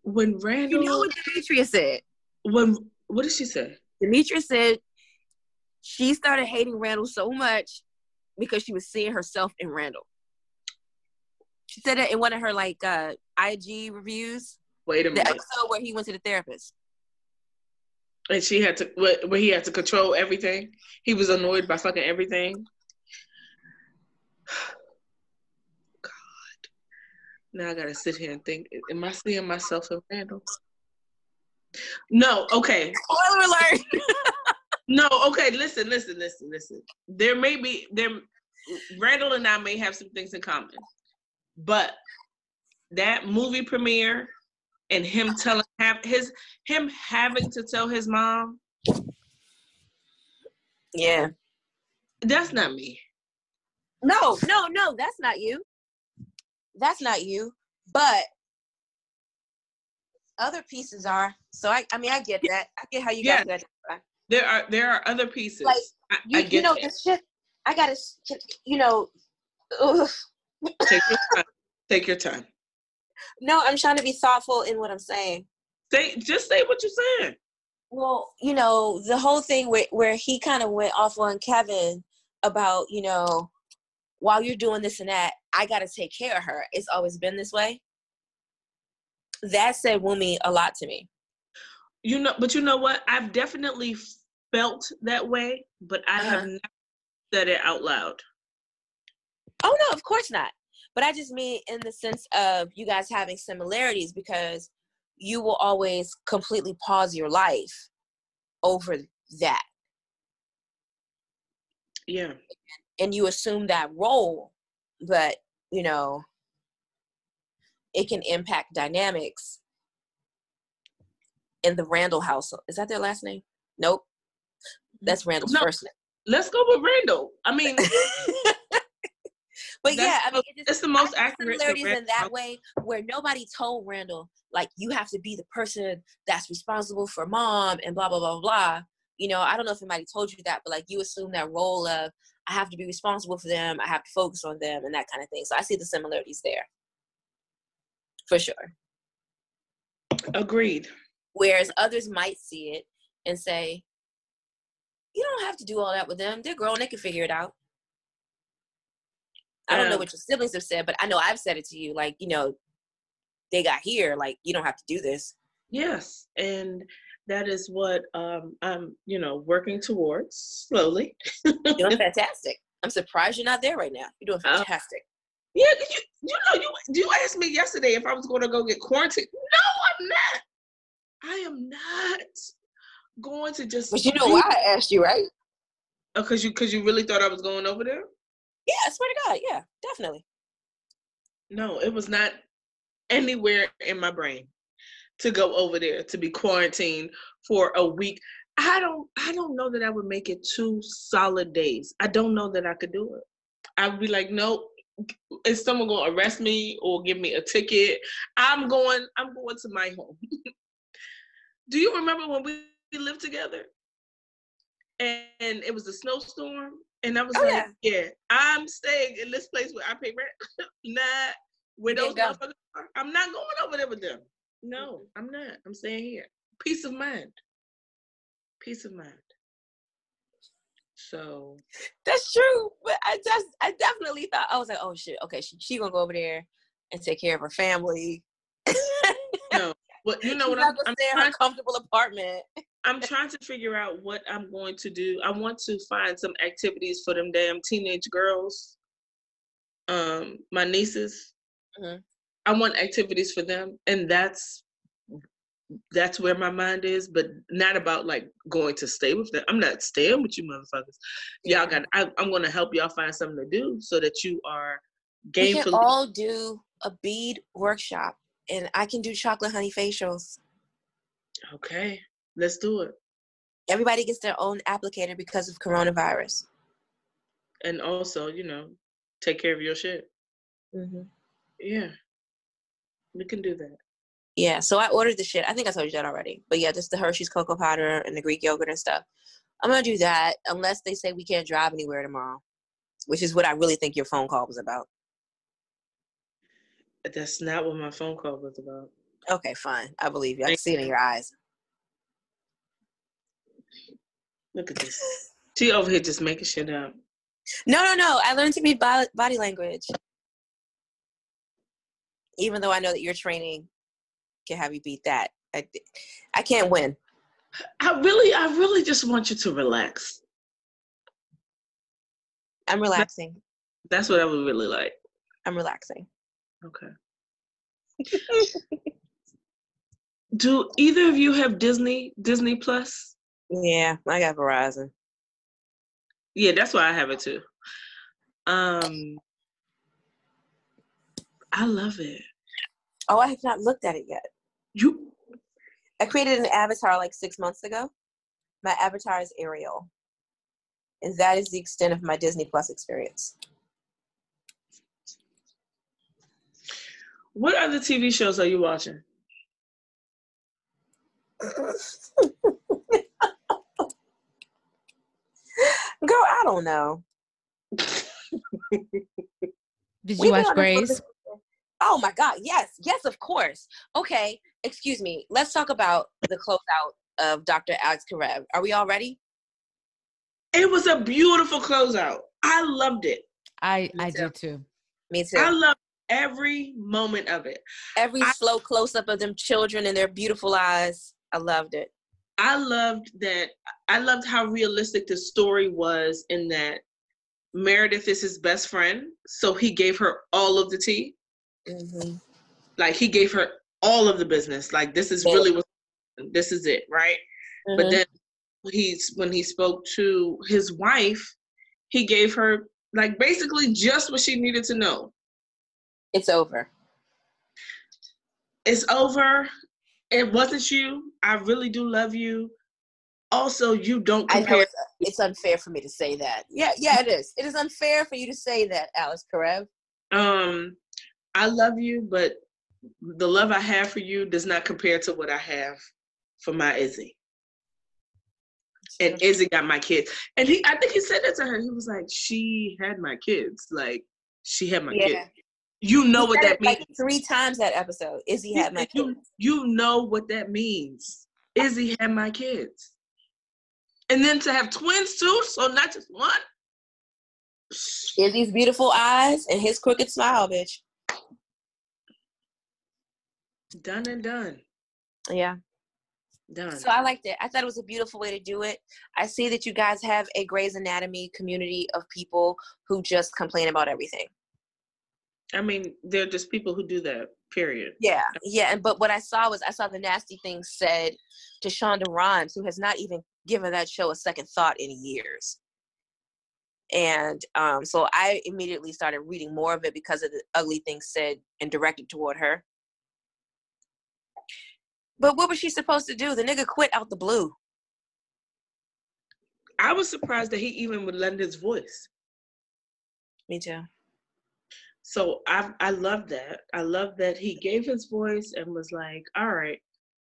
When Randall, You know what Demetria said? when what did she say? Demetria said she started hating Randall so much because she was seeing herself in Randall. She said it in one of her like uh IG reviews, Wait a minute. the episode where he went to the therapist. And she had to where where he had to control everything. He was annoyed by fucking everything. [SIGHS] God. Now I gotta sit here and think, am I seeing myself in Randall? No, okay. Spoiler alert! [LAUGHS] No, okay, listen, listen, listen, listen. There may be there Randall and I may have some things in common. But that movie premiere and him telling have his him having to tell his mom, yeah. that's not me. No, no, no, that's not you. That's not you. But other pieces are. So I, I mean, I get that. I get how you Yeah. got that. There are there are other pieces. Like, I, You, I you get know, that. the shit. I gotta, you know. Ugh. Take your time. Take your time. No, I'm trying to be thoughtful in what I'm saying. Say just say what you're saying. Well, you know, the whole thing where where he kind of went off on Kevin about, you know, while you're doing this and that, I got to take care of her. It's always been this way. That said Wumi a lot to me. You know, but you know what? I've definitely felt that way, but I have Uh-huh. not said it out loud. Oh no, of course not. But I just mean in the sense of you guys having similarities because you will always completely pause your life over that. Yeah. and you assume that role, but you know, it can impact dynamics in the Randall household. Is that their last name? Nope. That's Randall's No. first name. Let's go with Randall. I mean, [LAUGHS] But That's yeah, I mean, the- it just, it's the most accurate. similarities in that way where nobody told Randall like you have to be the person that's responsible for mom and blah blah blah blah, blah. You know, I don't know if anybody told you that, but like you assume that role of I have to be responsible for them, I have to focus on them, and that kind of thing. So I see the similarities there, for sure. Agreed. Whereas others might see it and say, "You don't have to do all that with them. They're grown; they can figure it out." I don't know Um, what your siblings have said, but I know I've said it to you. Like, you know, they got here. Like, you don't have to do this. Yes, and that is what um, I'm, you know, working towards slowly. You're doing [LAUGHS] fantastic. I'm surprised you're not there right now. You're doing Oh. fantastic. Yeah, 'cause you, you know, you you asked me yesterday if I was going to go get quarantined. No, I'm not. I am not going to just. But you know why I asked you, right? Because you because you really thought I was going over there. Yeah, I swear to God. Yeah, definitely. No, it was not anywhere in my brain to go over there to be quarantined for a week. I don't I don't know that I would make it two solid days. I don't know that I could do it. I would be like, nope. Is someone gonna arrest me or give me a ticket? I'm going, I'm going to my home. [LAUGHS] do you remember when we lived together? And, and it was a snowstorm, and I was Oh, like, yeah. I'm staying in this place where I pay rent. [LAUGHS] not where those motherfuckers are. I'm not going over there with them. No, I'm not. I'm staying here. Peace of mind. Peace of mind. So That's true. But I just, I definitely thought I was like, oh shit, okay, she, she gonna go over there and take care of her family. no, but you [LAUGHS] know She's what I'm, I'm stay in her comfortable apartment. I'm trying to figure out what I'm going to do. I want to find some activities for them damn teenage girls. Um, my nieces. Mhm. I want activities for them, and that's that's where my mind is, but not about like going to stay with them. I'm not staying with you motherfuckers. Y'all got. I, I'm going to help y'all find something to do so that you are game. We can all do a bead workshop, and I can do chocolate honey facials. okay, let's do it. Everybody gets their own applicator because of coronavirus. And also, you know, take care of your shit. Mm-hmm. Yeah, we can do that. Yeah, so I ordered the shit. I think I told you that already. But yeah, just the Hershey's cocoa powder and the Greek yogurt and stuff. I'm gonna do that unless they say we can't drive anywhere tomorrow, which is what I really think your phone call was about. That's not what my phone call was about. Okay, fine. I believe you. I can see it in your eyes. Look at this. She over here just making shit up. No, no, no. I learned to read body language. Even though I know that your training can have you beat that, I, I can't win. I really, I really just want you to relax. I'm relaxing. That's what I would really like. I'm relaxing. Okay. [LAUGHS] Do either of you have Disney Disney Plus? Yeah, I got Verizon. Yeah, that's why I have it too. Um I love it. Oh, I have not looked at it yet. You I created an avatar like six months ago. My avatar is Ariel. And that is the extent of my Disney Plus experience. what other TV shows are you watching? [LAUGHS] Girl, I don't know. Did you been watch Grey's? Oh my God. Yes. Yes, of course. Okay. Excuse me. Let's talk about the closeout of Dr. Alex Karev. Are we all ready? It was a beautiful closeout. I loved it. I Me I too. do too. Me too. I loved every moment of it. Every I- slow close up of them children and their beautiful eyes. I loved it. I loved that. I loved how realistic the story was in that Meredith is his best friend, so he gave her all of the tea. hmm Like he gave her all of the business. Like this is really what this is it, right? Mm-hmm. But then he's when he spoke to his wife, he gave her like basically just what she needed to know. it's over. It's over. It wasn't you. I really do love you. Also, you don't compare. it's, it's unfair for me to say that. Yeah, yeah, it is. It is unfair for you to say that, Alex Karev. Um, I love you, but the love I have for you does not compare to what I have for my Izzy. And Izzy got my kids, and he, I think he said that to her. He was like, "She had my kids. Like she had my Yeah. kids. You know what that it, like, means. three times that episode. Izzie had my you, kids. you know what that means. Izzie had my kids, and then to have twins too. So not just one. Izzie's beautiful eyes and his crooked smile, bitch. Done and done. Yeah. Done. So I liked it. I thought it was a beautiful way to do it. I see that you guys have a Grey's Anatomy community of people who just complain about everything. I mean, they're just people who do that. Period. Yeah, yeah. And but what I saw was I saw the nasty things said to Shonda Rhimes, who has not even given that show a second thought in years. And um, so I immediately started reading more of it because of the ugly things said and directed toward her. But what was she supposed to do? The nigga quit out the blue. I was surprised that he even would lend his voice. Me too. So I I love that. I love that he gave his voice and was like, "All right,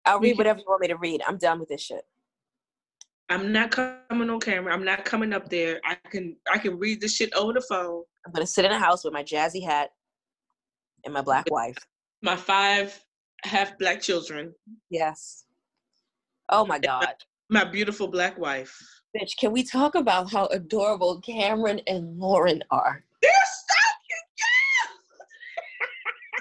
I'll read whatever you want me to read. I'm done with this shit. I'm not coming on camera. I'm not coming up there. I can I can read this shit over the phone. I'm gonna sit in a house with my jazzy hat and my black wife. My five half black children, Yes. Oh my god. my beautiful black wife. Bitch, can we talk about how adorable Cameron and Lauren are? They're so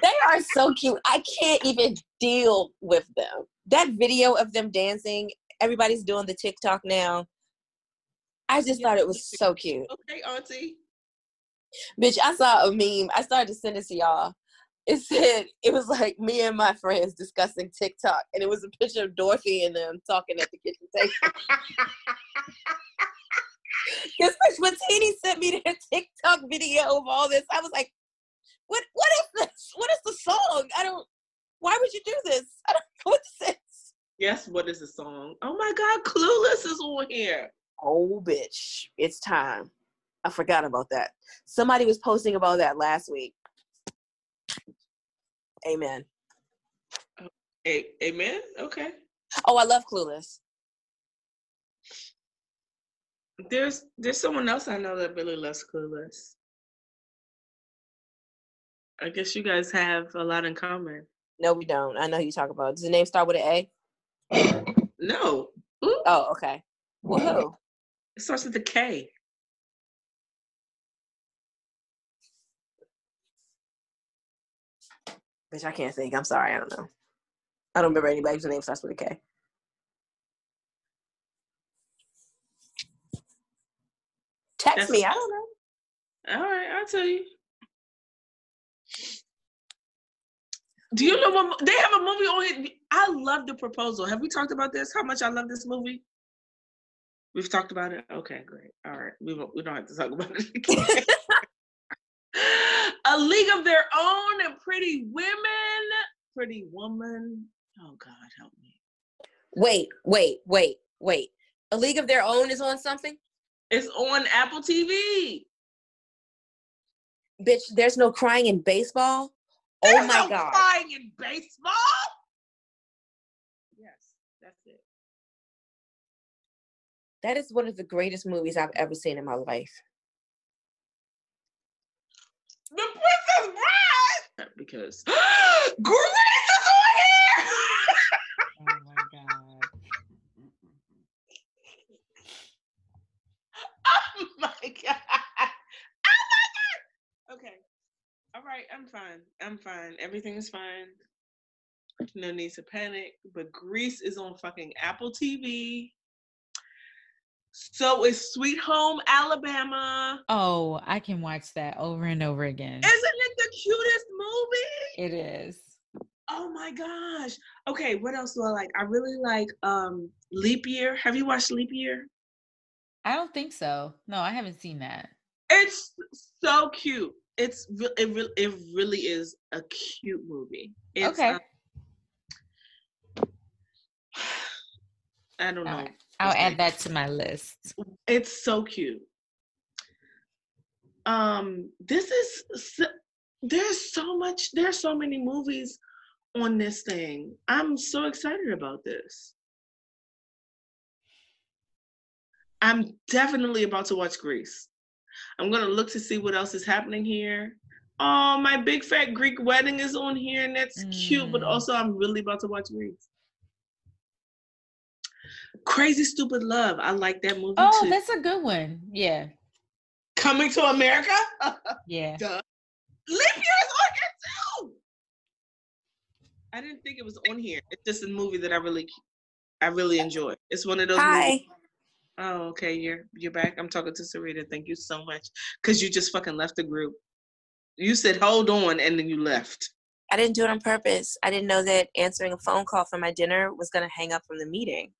They are so cute. I can't even deal with them. That video of them dancing, everybody's doing the TikTok now. I just thought it was so cute. Okay, Auntie. Bitch, I saw a meme. I started to send it to y'all. It said it was like me and my friends discussing TikTok, and it was a picture of Dorothy and them talking at the kitchen table. Because when Teeny sent me their [LAUGHS] TikTok video of all this, I was like, "What? What is this? [LAUGHS] What is the song? I don't. Why would you do this? [LAUGHS] I don't know what this is." Yes, what is the song? Oh my God, Clueless is on here. Oh, bitch, it's time. I forgot about that. Somebody was posting about that last week. Amen. A- amen. Okay. Oh, I love Clueless. There's there's someone else I know that really loves Clueless. I guess you guys have a lot in common. No, we don't. I know who you talk about. Does the name start with an A? No. Ooh, Oh, okay. Well, who? it starts with a K. Bitch, I can't think. I'm sorry. I don't know. I don't remember anybody whose name starts with a K. Text That's- me. I don't know. All right, I'll tell you. Do you know what they have a movie on it? I love the proposal. Have we talked about this? How much I love this movie? We've talked about it. Okay, great. All right, we won't, we don't have to talk about it again. [LAUGHS] a League of Their Own and Pretty Women, Pretty Woman. Oh God, help me! Wait, wait, wait, wait. A League of Their Own is on something? It's on Apple TV. Bitch, there's no crying in baseball? Oh There's my no God. crying in baseball. Yes, that's it. That is one of the greatest movies I've ever seen in my life. The Princess Bride. Because [GASPS] Grease is on here. Oh my god. [LAUGHS] oh my god. Oh my god. Okay. All right. I'm fine. I'm fine. Everything is fine. No need to panic. But Grease is on fucking Apple TV. So is Sweet Home Alabama. Oh, I can watch that over and over again. Isn't it the cutest movie? It is. Oh my gosh. Okay, what else do I like? I really like um Leap Year. Have you watched Leap Year? I don't think so. No, I haven't seen that. It's so cute. It's it, re- it really is a cute movie. It's, okay. um, [SIGHS] I don't know. Right. I'll add that to my list. It's so cute. Um, this is so, there's so much. There's so many movies on this thing. I'm so excited about this. I'm definitely about to watch Grease. I'm gonna look to see what else is happening here. Oh, my big fat Greek wedding is on here, and that's mm. cute. But mm. also, I'm really about to watch Grease. Crazy Stupid Love. I like that movie. Oh, too. that's a good one. Yeah. Coming to America. [LAUGHS] yeah. Duh. Leap Year is on here too. I didn't think it was on here. It's just a movie that I really, I really enjoy. It's one of those. Hi. Movies. Oh, okay. You're you're back. I'm talking to Sarita. Thank you so much. Cause you just fucking left the group. You said hold on, and then you left. I didn't do it on purpose. I didn't know that answering a phone call for my dinner was gonna hang up from the meeting.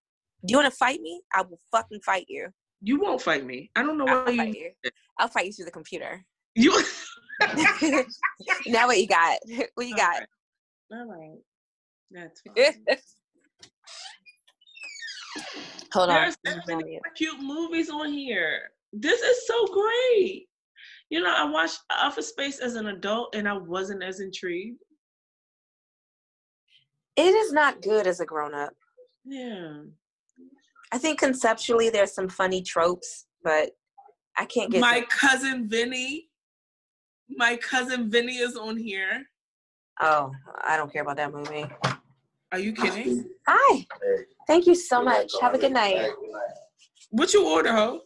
Do you want to fight me? I will fucking fight you. You won't fight me. I don't know why I'll you... Fight you. I'll fight you through the computer. You. [LAUGHS] [LAUGHS] now what you got? [LAUGHS] What you got? All right. All right. That's fine. Hold on. There's so many cute movies on here. This is so great. You know, I watched Office Space as an adult and I wasn't as intrigued. It is not good as a grown up. Yeah. I think conceptually there's some funny tropes, but I can't get My cousin Vinny. My cousin Vinny is on here. Oh, I don't care about that movie. Are you kidding? Hi. Thank you so much. Have a good night. What you order, ho?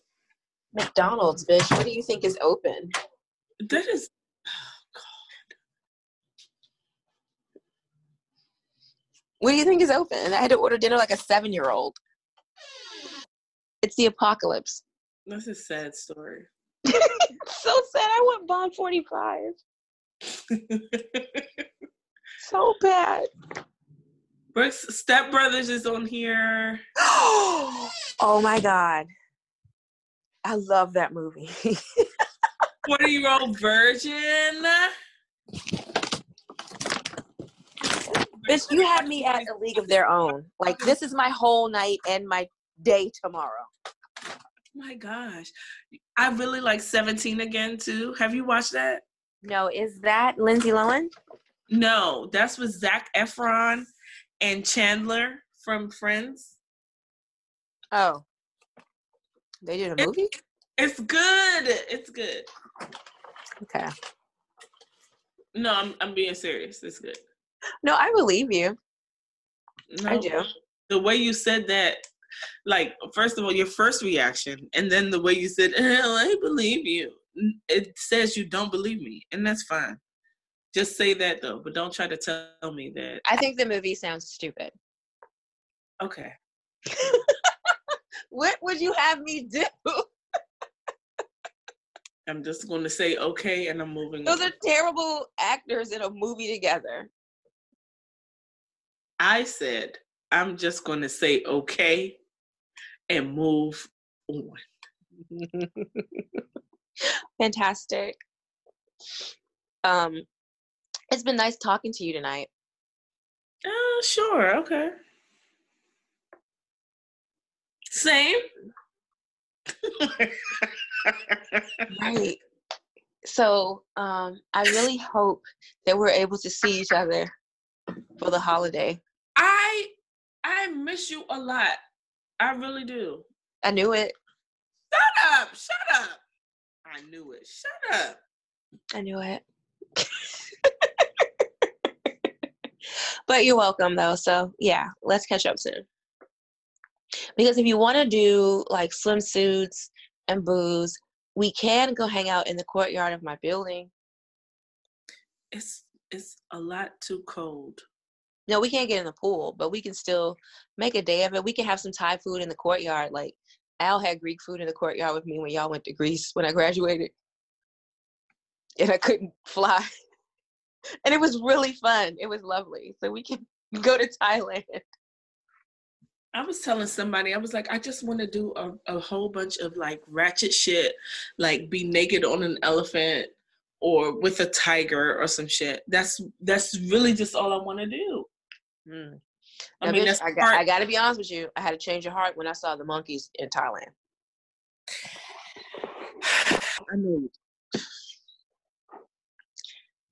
McDonald's, bitch. What do you think is open? That is. Oh, what do you think is open? I had to order dinner like a seven year old. It's the apocalypse. That's a sad story. [LAUGHS] so sad. I want Bond 45. [LAUGHS] so bad. Brooks Step Brothers is on here. [GASPS] oh my god. I love that movie. [LAUGHS] 20 year old virgin. Bitch, you have me at a league of their own. Like this is my whole night and my day tomorrow. Oh my gosh. I really like 17 again too. Have you watched that? No, is that Lindsay Lohan? No, that's with Zac Efron and Chandler from Friends. Oh. They did a movie? It's good. It's good. Okay. No, I'm I'm being serious. It's good. No, I believe you. No, I do. The way you said that, like, first of all, your first reaction, and then the way you said, [LAUGHS] "Hell, I believe you," it says you don't believe me, and that's fine. Just say that though, but don't try to tell me that. I think the movie sounds stupid. Okay. [LAUGHS] what would you have me do? [LAUGHS] I'm just going to say okay, and I'm moving. Those on. are terrible actors in a movie together. I said I'm just going to say okay, and move on. [LAUGHS] Fantastic. Um, it's been nice talking to you tonight. Uh, sure. Okay. Same. right. So, um, I really hope that we're able to see each other for the holiday. I I miss you a lot. I really do. I knew it. Shut up. Shut up. I knew it. Shut up. I knew it. [LAUGHS] but you're welcome though. So yeah, let's catch up soon. Because if you want to do like swimsuits and booze, we can go hang out in the courtyard of my building. It's it's a lot too cold. No, we can't get in the pool, but we can still make a day of it. We can have some Thai food in the courtyard. Like Al had Greek food in the courtyard with me when y'all went to Greece when I [LAUGHS] graduated. And I couldn't fly. And it was really fun. It was lovely. So we can [LAUGHS] go to Thailand. I was telling somebody, I was like, I just want to do a, a whole bunch of like ratchet shit, like be naked on an elephant or with a tiger or some shit. That's that's really just all I want to do. Mm. I Now, mean, bitch, I, got, part- I got to be honest with you. I had to change your heart when I saw the monkeys in Thailand. [SIGHS] I knew.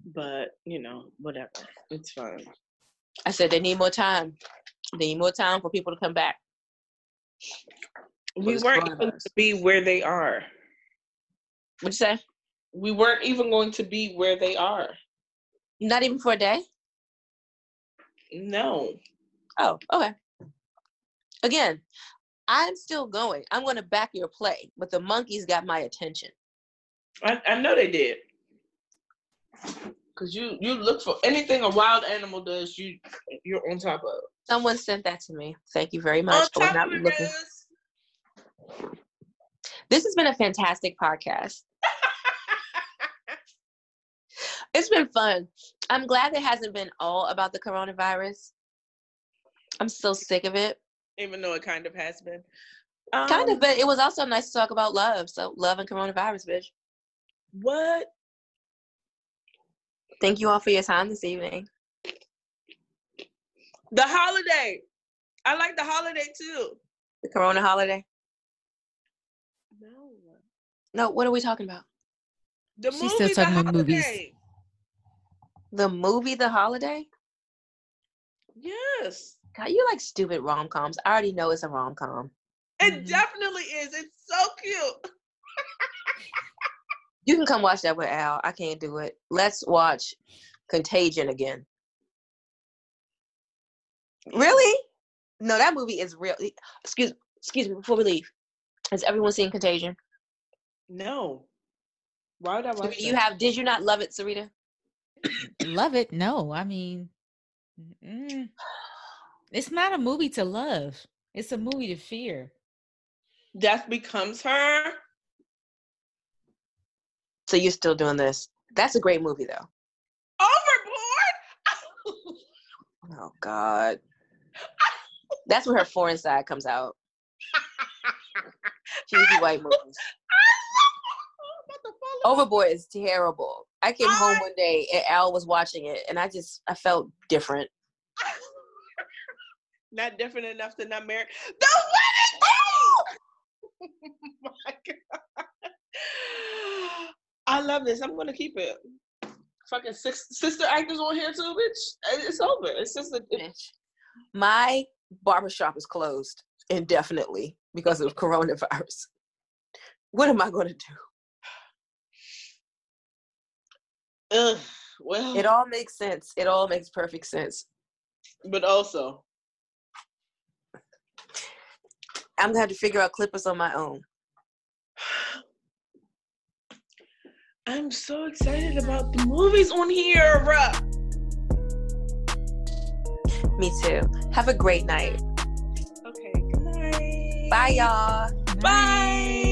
But you know, whatever. It's fine. I said they need more time. They need more time for people to come back. We weren't even going to be where they are. What'd you say? We weren't even going to be where they are. Not even for a day? No. Oh, okay. Again, I'm still going. I'm going to back your play, but the monkeys got my attention. I, I know they did. Cause you you look for anything a wild animal does, you you're on top of. Someone sent that to me. Thank you very much. On top of it, looking. Riz. This has been a fantastic podcast. [LAUGHS] it's been fun. I'm glad it hasn't been all about the coronavirus. I'm so sick of it. Even though it kind of has been. kind Um, of, but it was also nice to talk about love. So love and coronavirus, bitch. What? Thank you all for your time this evening. The holiday. I like the holiday too. The corona holiday. No. No, what are we talking about? The She's movie, still The talking about movies. The movie The Holiday? Yes. God, you like stupid rom coms. I already know it's a rom com. It Mhm. definitely is. It's so cute. You can come watch that with Al. I can't do it. Let's watch Contagion again. Really? No, that movie is real. Excuse excuse me before we leave. Has everyone seen Contagion? No. Why would I watch Sarita, you that? have did you not love it, Sarita? [CLEARS THROAT] Love it? No, I mean, mm, it's not a movie to love. It's a movie to fear. Death becomes her. So you're still doing this. That's a great movie though. Overboard. [LAUGHS] Oh God. That's where her foreign side comes out. [LAUGHS] Cheesy white movies. I'm about to fall off. Overboard is terrible. I came home one day and Al was watching it, and I just I felt different. [LAUGHS] not different enough to not marry. The wedding. oh my god! I love this. I'm gonna keep it. Fucking six, sister actors on here too, bitch. It's over. It's just a. Bitch. My barbershop is closed indefinitely because of coronavirus. What am I going to do? ugh, well, It all makes sense. It all makes perfect sense. but also, I'm gonna have to figure out clippers on my own. [SIGHS] [SIGHS] [SIGHS] I'm so excited about the movies on here. bruh. Me too. Have a great night. Okay. Good night. Bye, y'all. Bye.